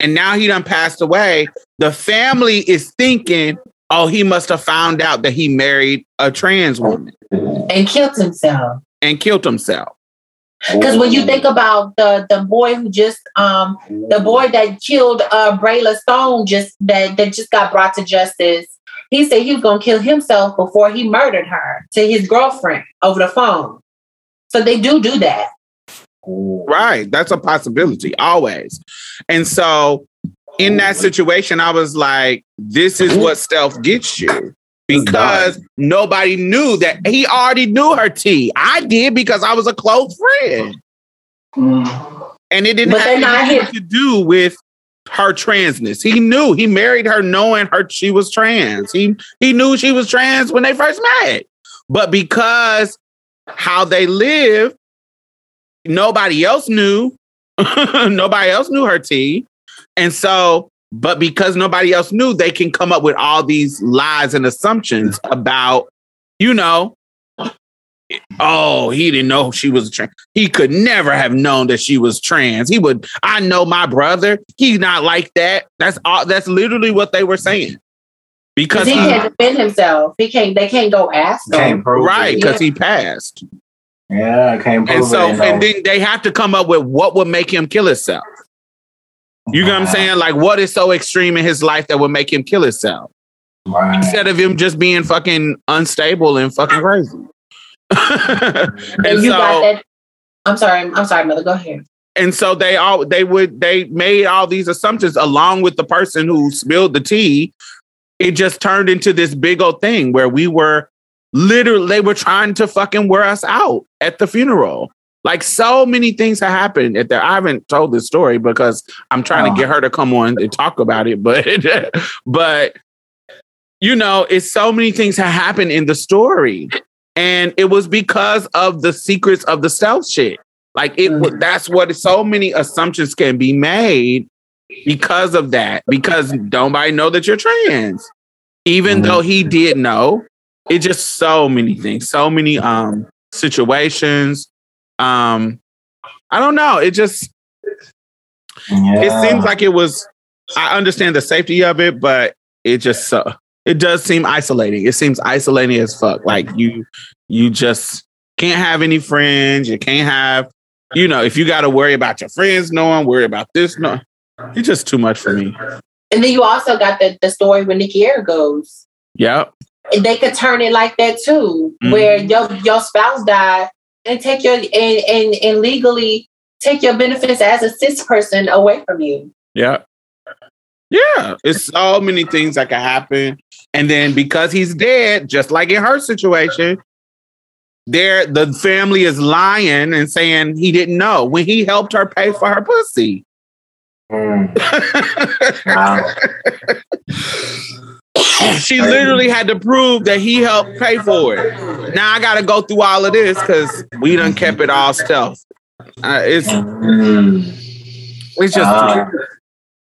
and now he done passed away, the family is thinking, oh, he must have found out that he married a trans woman
And killed himself.
and killed himself.
Because when you think about the the boy who just um the boy that killed uh Brayla Stone just that that just got brought to justice, he said he was gonna kill himself before he murdered her to his girlfriend over the phone. So they do do that.
Right. That's a possibility always. And so in that situation, I was like, this is what stealth gets you. Because nobody knew that he already knew her tea. I did because I was a close friend.
Mm.
And it didn't
But
have anything to do with her transness. He knew he married her knowing her she was trans. He he knew she was trans when they first met. But because how they live, nobody else knew. nobody else knew her tea. And so, but because nobody else knew, they can come up with all these lies and assumptions about, you know, oh, he didn't know she was trans. He could never have known that she was trans. He would, I know my brother. He's not like that. That's all that's literally what they were saying. Because
Because he
he,
can't defend himself. He can't they can't go ask him.
Right,
it.
because he passed.
Yeah, I can't prove
And so,
it.
and then they have to come up with what would make him kill himself. You know what I'm saying? Like, what is so extreme in his life that would make him kill himself?
Right.
Instead of him just being fucking unstable and fucking crazy.
And,
and
you
so
got that. I'm sorry. I'm sorry, mother. Go ahead.
and so they all they would they made all these assumptions along with the person who spilled the tea it just turned into this big old thing where we were literally they were trying to fucking wear us out at the funeral like so many things have happened at the i haven't told this story because i'm trying to get her to come on and talk about it but but you know it's so many things have happened in the story and it was because of the secrets of the stealth shit like it was that's what so many assumptions can be made because of that. Because nobody know that you're trans. Even though he did know. It just so many things, so many um situations. Um I don't know. It just it seems like it was I understand the safety of it, but it just uh, it does seem isolating. It seems isolating as fuck. Like you you just can't have any friends. You can't have, you know, if you got to worry about your friends knowing, worry about this, no, it's just too much for me.
And then you also got the, the story with Nikki Araguz.
Yep.
And they could turn it like that too,
Mhm.
where your your spouse died and take your and, and and legally take your benefits as a cis person away from you.
Yeah. Yeah. It's so many things that can happen. And then because he's dead, just like in her situation, there the family is lying and saying he didn't know when he helped her pay for her pussy.
Mm. Wow.
she literally had to prove that he helped pay for it. Now I got to go through all of this because we done kept it all stealth. Uh, it's it's just
Ah.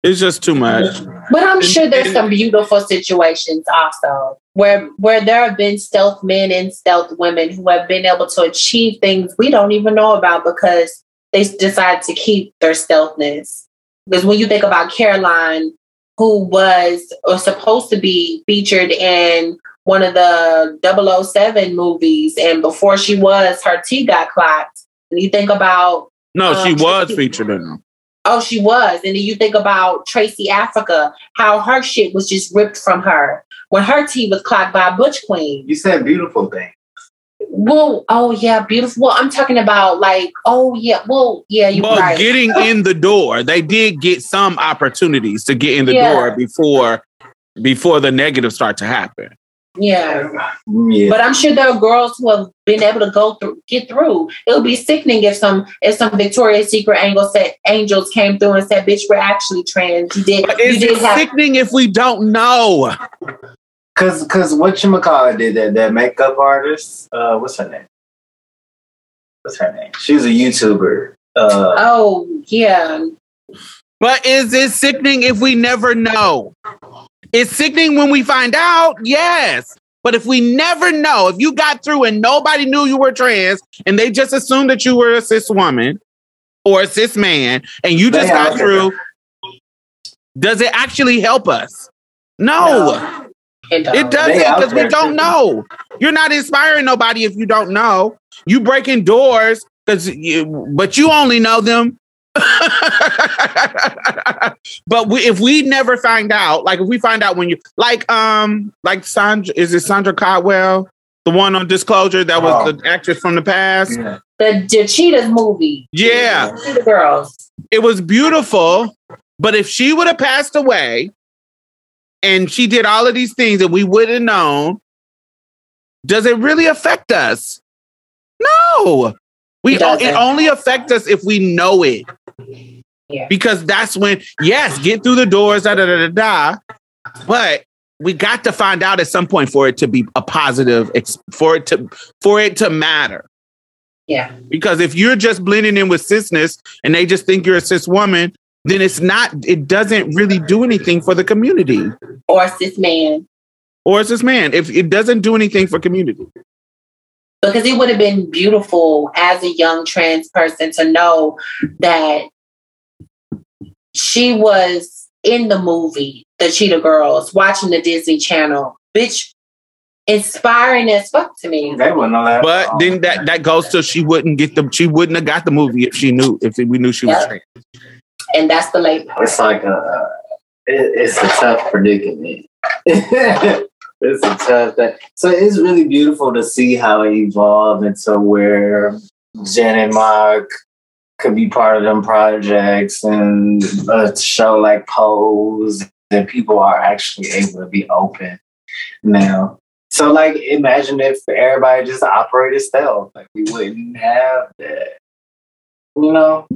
it's just too much.
But I'm sure there's some beautiful situations also where where there have been stealth men and stealth women who have been able to achieve things we don't even know about because they decide to keep their stealthness. Because when you think about Caroline, who was or supposed to be featured in one of the 007 movies, and before she was, her T got clocked. And you think about
No, she
Um,
was
she-
featured in them.
Oh, she was. And then you think about Tracey Africa, how her shit was just ripped from her when her tea was clocked by a Butch Queen.
You said beautiful thing.
Well, oh yeah, beautiful. Well, I'm talking about like, oh yeah, well, yeah, you're
Well,
right.
getting in the door, they did get some opportunities to get in the
Yeah.
door before before the negative start to happen.
yeah.
Yeah.
But I'm sure there are girls who have been able to go through, get through. It would be sickening if some if some Victoria's Secret angel said angels came through and said, "Bitch, we're actually trans." You did.
But
You
is
did
it
have.
sickening if we don't know?
Cause, cause what you call it did that that makeup artist? Uh, what's her name? What's her name? She was a YouTuber. Uh,
Oh yeah,
But is it sickening if we never know? It's sickening when we find out, yes. But if we never know, if you got through and nobody knew you were trans and they just assumed that you were a cis woman or a cis man and you just got through, does it actually help us? No,
it does.
it doesn't because we don't know. You're not inspiring nobody if you don't know. You breaking doors because you, but you only know them. but we, if we never find out, like if we find out when you, like, um, like Sandra, is it Sandra Caldwell, the one on Disclosure that was
Oh.
the actress from the past?
yeah.
the, the Cheetahs movie.
Yeah,
Cheetah Girls.
it was beautiful. But if she would have passed away, and she did all of these things, and we would have known, does it really affect us? No. We
It
it only affects us if we know it.
Yeah.
Because that's when, yes, get through the doors, da da da da da. But we got to find out at some point for it to be a positive, for it to for it to matter.
Yeah.
Because if you're just blending in with cisness and they just think you're a cis woman, then it's not. It doesn't really do anything for the community
Or cis man.
or it's cis man. If it doesn't do anything for community,
Because it would have been beautiful as a young trans person to know that she was in the movie, The Cheetah Girls, watching the Disney Channel. Bitch, inspiring as fuck to me.
They wouldn't allow.
but then that that goes to she wouldn't get the she wouldn't have got the movie if she knew if we knew she was trans.
And that's the late part.
it's like a, it, it's a tough predicament. It's a tough thing. So it's really beautiful to see how it evolved into where Janet Mock could be part of them projects and a show like Pose that people are actually able to be open now. So like imagine if everybody just operated stealth. Like we wouldn't have that. You know?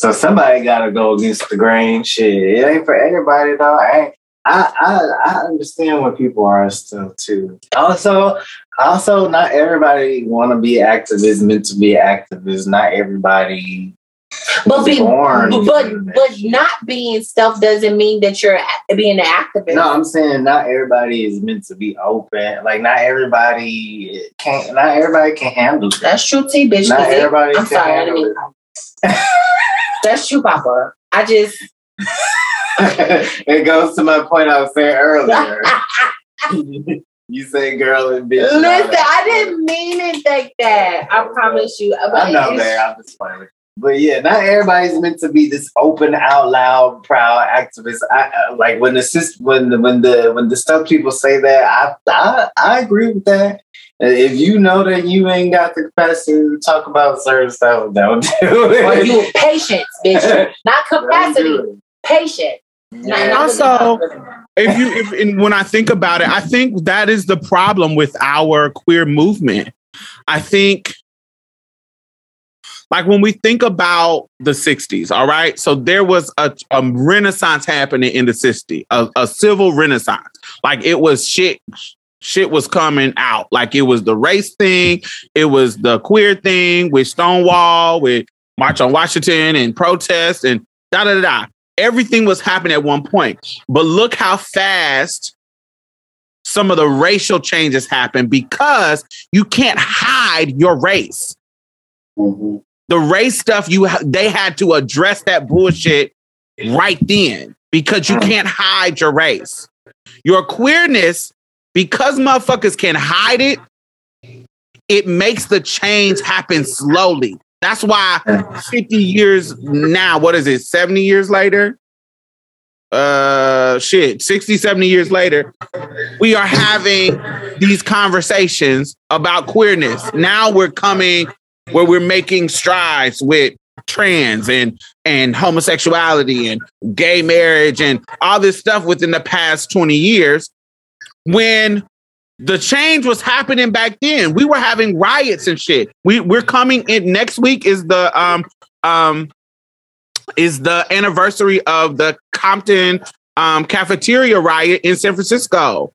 So somebody gotta go against the grain. Shit. It ain't for everybody though. I I, I I understand what people are still too. Also, also not everybody want to be activists, meant to be activists. Not everybody.
But be,
born
but but not being stealth doesn't mean that you're being an activist.
No, I'm saying not everybody is meant to be open. Like not everybody can. Not not everybody can handle that.
That's true, T, bitch.
Not
it-
everybody
I'm
can
sorry,
handle
didn't mean- That's true, Papa. I just
it goes to my point I was saying earlier. you say girl and bitch.
listen. I didn't mean it like that. I promise you. But
I know, man. I'm just playing with you. But yeah, not everybody's meant to be this open, out loud, proud activist. I, I- like when the when the when the when the stuff people say that, I I, I agree with that. If you know that you ain't got the capacity to talk about certain stuff, don't do it.
Or you patience, bitch. Not capacity,
do
patience.
Yeah.
not
Also- if you if and when I think about it, I think that is the problem with our queer movement. I think like when we think about the 60s, all right? So there was a, a renaissance happening in the 60s, a, a civil renaissance. Like it was shit shit was coming out. Like it was the race thing, it was the queer thing with Stonewall, with March on Washington and protest and da da da. Everything was happening at one point. But look how fast some of the racial changes happen because you can't hide your race.
Mhm.
The race stuff you they had to address that bullshit right then because you can't hide your race. Your queerness because motherfuckers can hide it, it makes the change happen slowly. That's why 50 years now, what is it, 70 years later? Uh shit, 60, 70 years later, we are having these conversations about queerness. Now we're coming where we're making strides with trans and and homosexuality and gay marriage and all this stuff within the past 20 years when the change was happening back then. We were having riots and shit. We we're coming in next week is the um um is the anniversary of the Compton um cafeteria riot in San Francisco.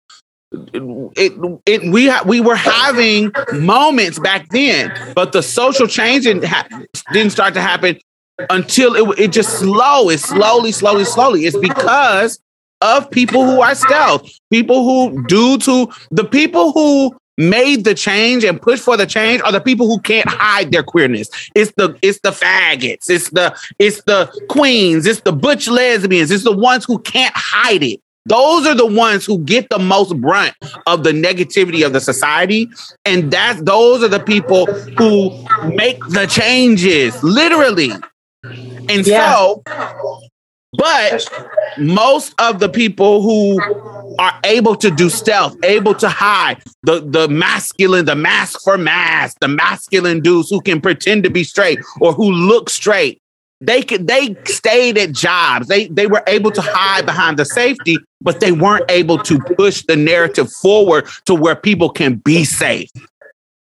It it we ha- we were having moments back then, but the social change didn't, ha- didn't start to happen until it it just slow. It's slowly, slowly, slowly. It's because of people who are stealth, people who, due to the people who made the change and push for the change, are the people who can't hide their queerness. It's the it's the faggots, it's the it's the queens, it's the butch lesbians, it's the ones who can't hide it. Those are the ones who get the most brunt of the negativity of the society, and that's those are the people who make the changes, literally. And
Yeah.
so, but most of the people who are able to do stealth, able to hide the the masculine, the mask for mask, the masculine dudes who can pretend to be straight or who look straight. They could they stayed at jobs. They they were able to hide behind the safety, but they weren't able to push the narrative forward to where people can be safe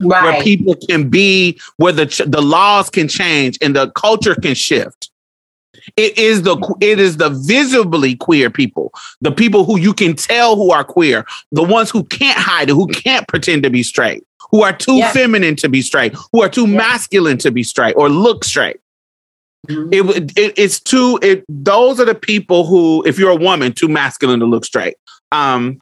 where people can be where the the laws can change and the culture can shift it is the it is the visibly queer people the people who you can tell who are queer the ones who can't hide it who can't pretend to be straight who are too
Yeah.
feminine to be straight who are too
Yeah.
masculine to be straight or look straight
Mhm.
it, it it's too it those are the people who if you're a woman too masculine to look straight um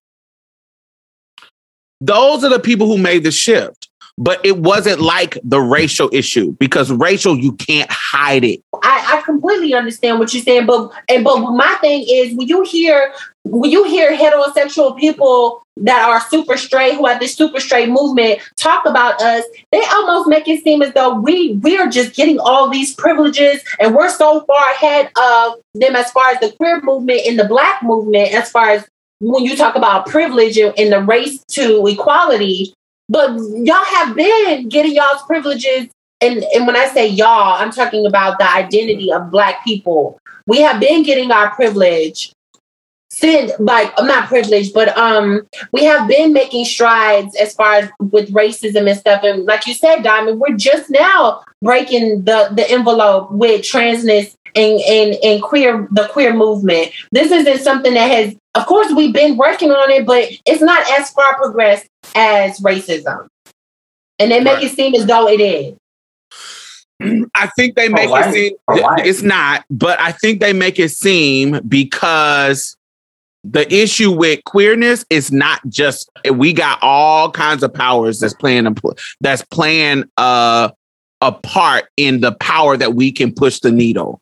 those are the people who made the shift but it wasn't like the racial issue because racial you can't hide it.
I, I completely understand what you're saying, but and but my thing is when you hear when you hear heterosexual people that are super straight who have this super straight movement talk about us, they almost make it seem as though we we are just getting all these privileges and we're so far ahead of them as far as the queer movement and the black movement as far as when you talk about privilege and the race to equality, but y'all have been getting y'all's privileges. And, and when I say y'all, I'm talking about the identity of Black people. We have been getting our privilege since, like, I'm not privileged, but um, we have been making strides as far as with racism and stuff. And like you said, Diamond, we're just now breaking the the envelope with transness and and and queer the queer movement. This isn't something that has, of course, we've been working on it, but it's not as far progressed as racism. And they make
Right.
it seem as though it is.
I think they make
why?
it seem
For
it's not, but I think they make it seem because the issue with queerness is not just we got all kinds of powers that's playing a that's playing uh, a part in the power that we can push the needle.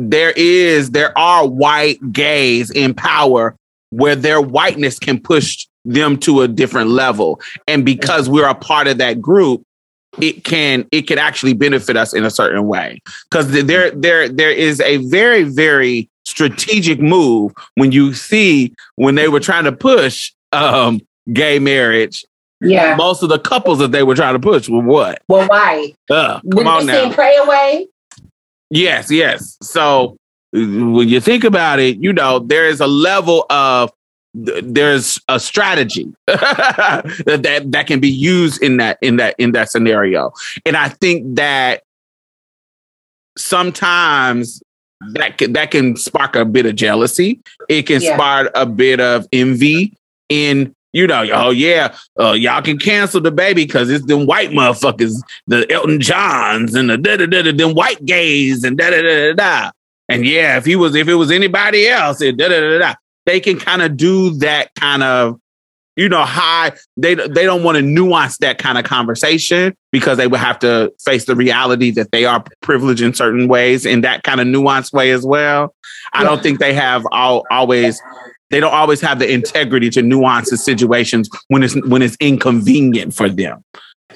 There is there are white gays in power where their whiteness can push them to a different level, and because we're a part of that group, it can it can actually benefit us in a certain way. Because there there there is a very very strategic move when you see when they were trying to push um gay marriage.
Yeah.
most of the couples that they were trying to push were what?
Well, why?
uh, come on
they sing
now.
"Pray Away,"
yes yes. So when you think about it you know there is a level of there's a strategy that, that that can be used in that in that in that scenario. And i think that sometimes that can, that can spark a bit of jealousy. It can
Yeah.
spark a bit of envy in you know oh yeah uh, y'all can cancel the baby because it's them white motherfuckers the elton johns and the da da da da them white gays and da da da da and yeah if he was if it was anybody else it da da da da they can kind of do that kind of you know high they they don't want to nuance that kind of conversation because they would have to face the reality that they are privileged in certain ways in that kind of nuanced way as well. I don't think they have all, always they don't always have the integrity to nuance the situations when it's when it's inconvenient for them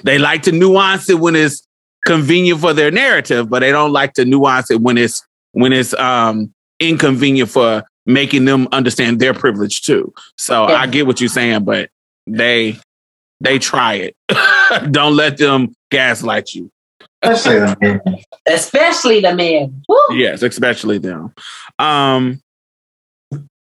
they like to nuance it when it's convenient for their narrative but they don't like to nuance it when it's when it's um inconvenient for making them understand their privilege too. So
Yeah.
I get what you're saying, but they they try it. Don't let them gaslight you.
Especially the men.
especially the men. Woo.
Yes, especially them. Um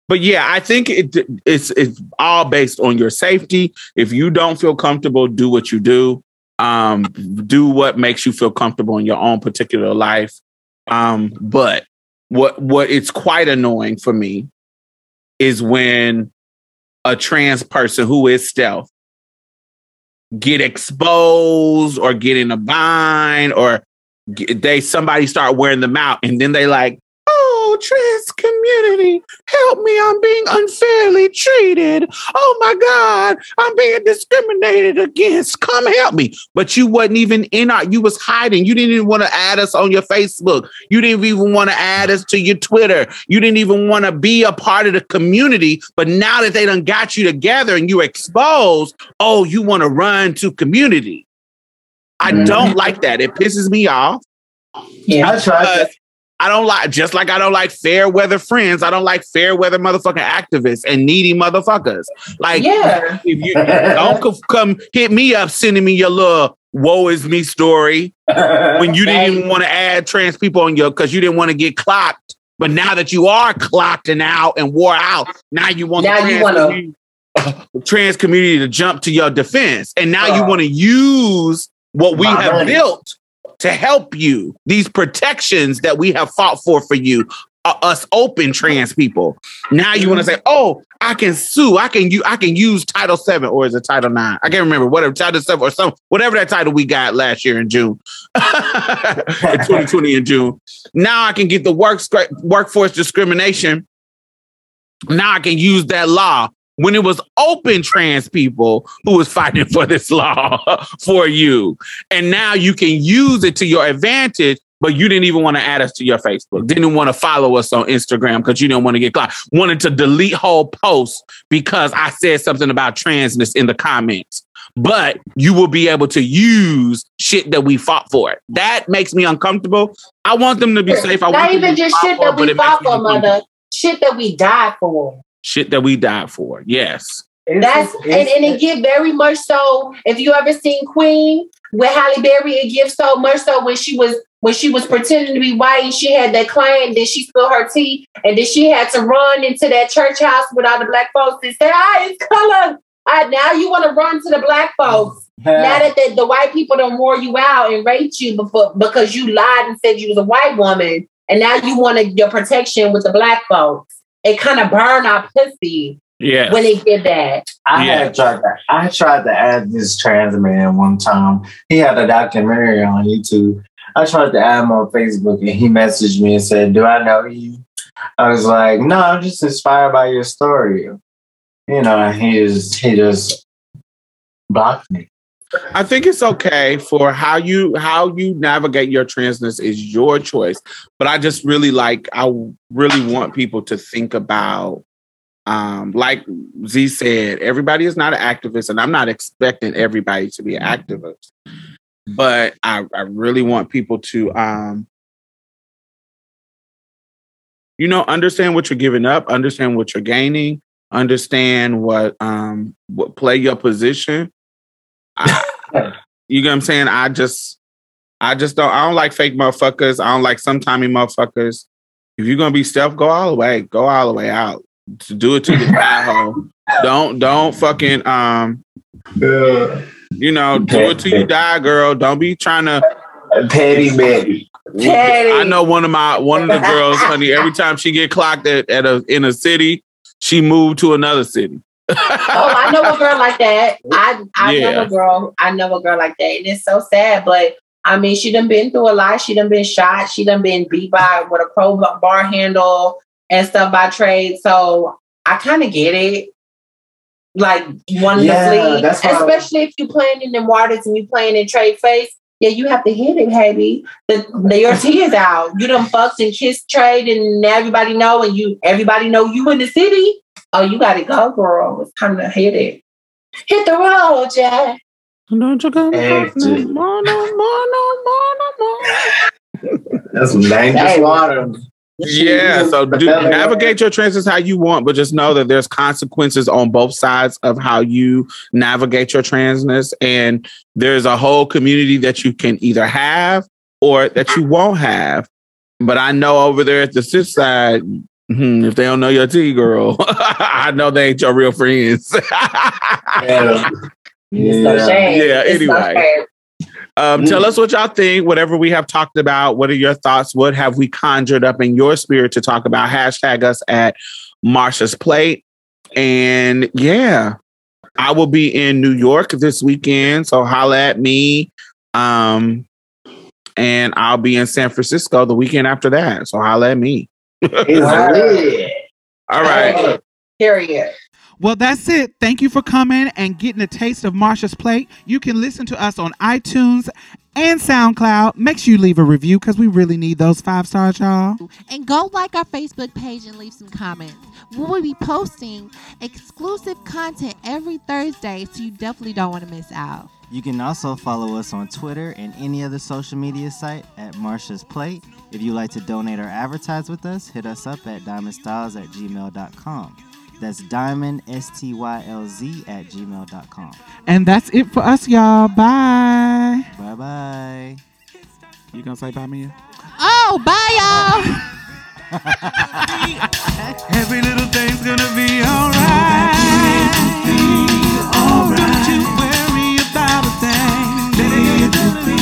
but yeah, I think it it's it's all based on your safety. If you don't feel comfortable, do what you do. Um, do what makes you feel comfortable in your own particular life. Um, but what what it's quite annoying for me is when a trans person who is stealth get exposed or get in a bind or they somebody start wearing them out and then they like oh trans community. Help me i'm being unfairly treated. Oh my god i'm being discriminated against. Come help me. But you wasn't even in our you was hiding. You didn't even want to add us on your facebook. You didn't even want to add us to your twitter. You didn't even want to be a part of the community. But now that they done got you together and you exposed oh you want to run to community. I mm-hmm. don't like that. It pisses me off.
Yeah.
I tried
I don't like just like I don't like fair weather friends. I don't like fair weather motherfucking activists and needy motherfuckers. Like
Yeah.
if you don't come hit me up sending me your little woe is me story when you didn't even want to add trans people on your because you didn't want to get clocked. But now that you are clocked and out and wore out, now you want
Now
the
you
trans
wanna-
community, trans community to jump to your defense. And now you
Uh.
want to use what we have
money.
built to help you. These protections that we have fought for for you, uh, us open trans people. Now you want to say, "Oh, I can sue. I can you. I can use Title Seven or is it Title Nine? I can't remember. Whatever Title Seven or some whatever that title we got last year in June, in 2020 in June. Now I can get the work workforce discrimination. Now I can use that law when it was open trans people who was fighting for this law for you. And now you can use it to your advantage, but you didn't even want to add us to your Facebook. Didn't want to follow us on Instagram because you didn't want to get caught. Wanted to delete whole posts because I said something about transness in the comments. But you will be able to use shit that we fought for. That makes me uncomfortable. I want them to be safe. I
Not
want them to
even just shit that we fought for, mother. Shit that we died for.
Shit that we died for. Yes.
It's-
That's
it's-
and, and it get very much so. If you ever seen Queen with Halle Berry, it gives so much so when she was when she was pretending to be white and she had that client, then she spilled her tea, and then she had to run into that church house with all the black folks and say, "Ah, it's color." Ah, now you want to run to the black folks. Now that the, the white people don't wore you out and raped you before because you lied and said you was a white woman, and now you wanted your protection with the black folks. It kind of burn our pussy
Yeah.
when it did that.
I
Yeah.
had tried to I tried to add this trans man one time. He had a documentary on YouTube. I tried to add him on Facebook and he messaged me and said, Do I know you? I was like, No, I'm just inspired by your story. You know, he just he just blocked me.
I think it's okay for how you how you navigate your transness is your choice. But I just really like I really want people to think about um like Z said, everybody is not an activist, and I'm not expecting everybody to be an activist. But I, I really want people to um you know understand what you're giving up, understand what you're gaining, understand what um what play your position. I, you know what I'm saying? I just I just don't I don't like fake motherfuckers. I don't like sometimey motherfuckers. If you're gonna be stealth, go all the way. Go all the way out. To do it to the die hole. Don't don't fucking um you know, do it till you die, girl. Don't be trying to
Petty Betty.
I know one of my one of the girls, honey, every time she get clocked at, at a in a city, she moved to another city.
Oh, I know a girl like that. I I know a girl. I know a girl like that, and it's so sad. But I mean, she done been through a lot. She done been shot. She done been beat by with a crowbar handle and stuff by trade. So I kind of get it. Like wanting
Yeah,
to flee,
that's
especially if you're playing in the waters and you're playing in trade face. Yeah, you have to hit it, baby. The, the your tea is out. You done fucked and kissed trade, and everybody know, and you everybody know you in the city. Oh, you got to go, girl. It's time to hit it. Hit the road, Jack.
Don't you come
Hey,
back no more, no more, no more, no more.
That's dangerous water.
Yeah, so do, navigate your transness how you want, but just know that there's consequences on both sides of how you navigate your transness, and there's a whole community that you can either have or that you won't have. But I know over there at the cis side, hmm, if they don't know your tea, girl, I know they ain't your real friends.
Yeah. Yeah.
shame.
Yeah, anyway.
shame.
Um, Tell us what y'all think. Whatever we have talked about, what are your thoughts? What have we conjured up in your spirit to talk about? Hashtag us at Marsha's Plate. And yeah, I will be in New York this weekend. So holla at me. Um, and I'll be in San Francisco the weekend after that. So holla at me.
It's lit.
All right.
Period.
Well, that's it. Thank you for coming and getting a taste of Marsha's plate. You can listen to us on iTunes and SoundCloud. Make sure you leave a review because we really need those five stars, y'all.
And go like our Facebook page and leave some comments. We will be posting exclusive content every Thursday, so you definitely don't want to miss out.
You can also follow us on Twitter and any other social media site at Marsha's Plate. If you'd like to donate or advertise with us, hit us up at diamondstylz at gmail.com. That's diamond, S T Y L Z, at gmail.com.
And that's it for us, y'all. Bye.
Bye bye.
You gonna say bye, Mia?
Oh, bye, y'all.
Every little thing's gonna be alright. Don't you worry about a thing.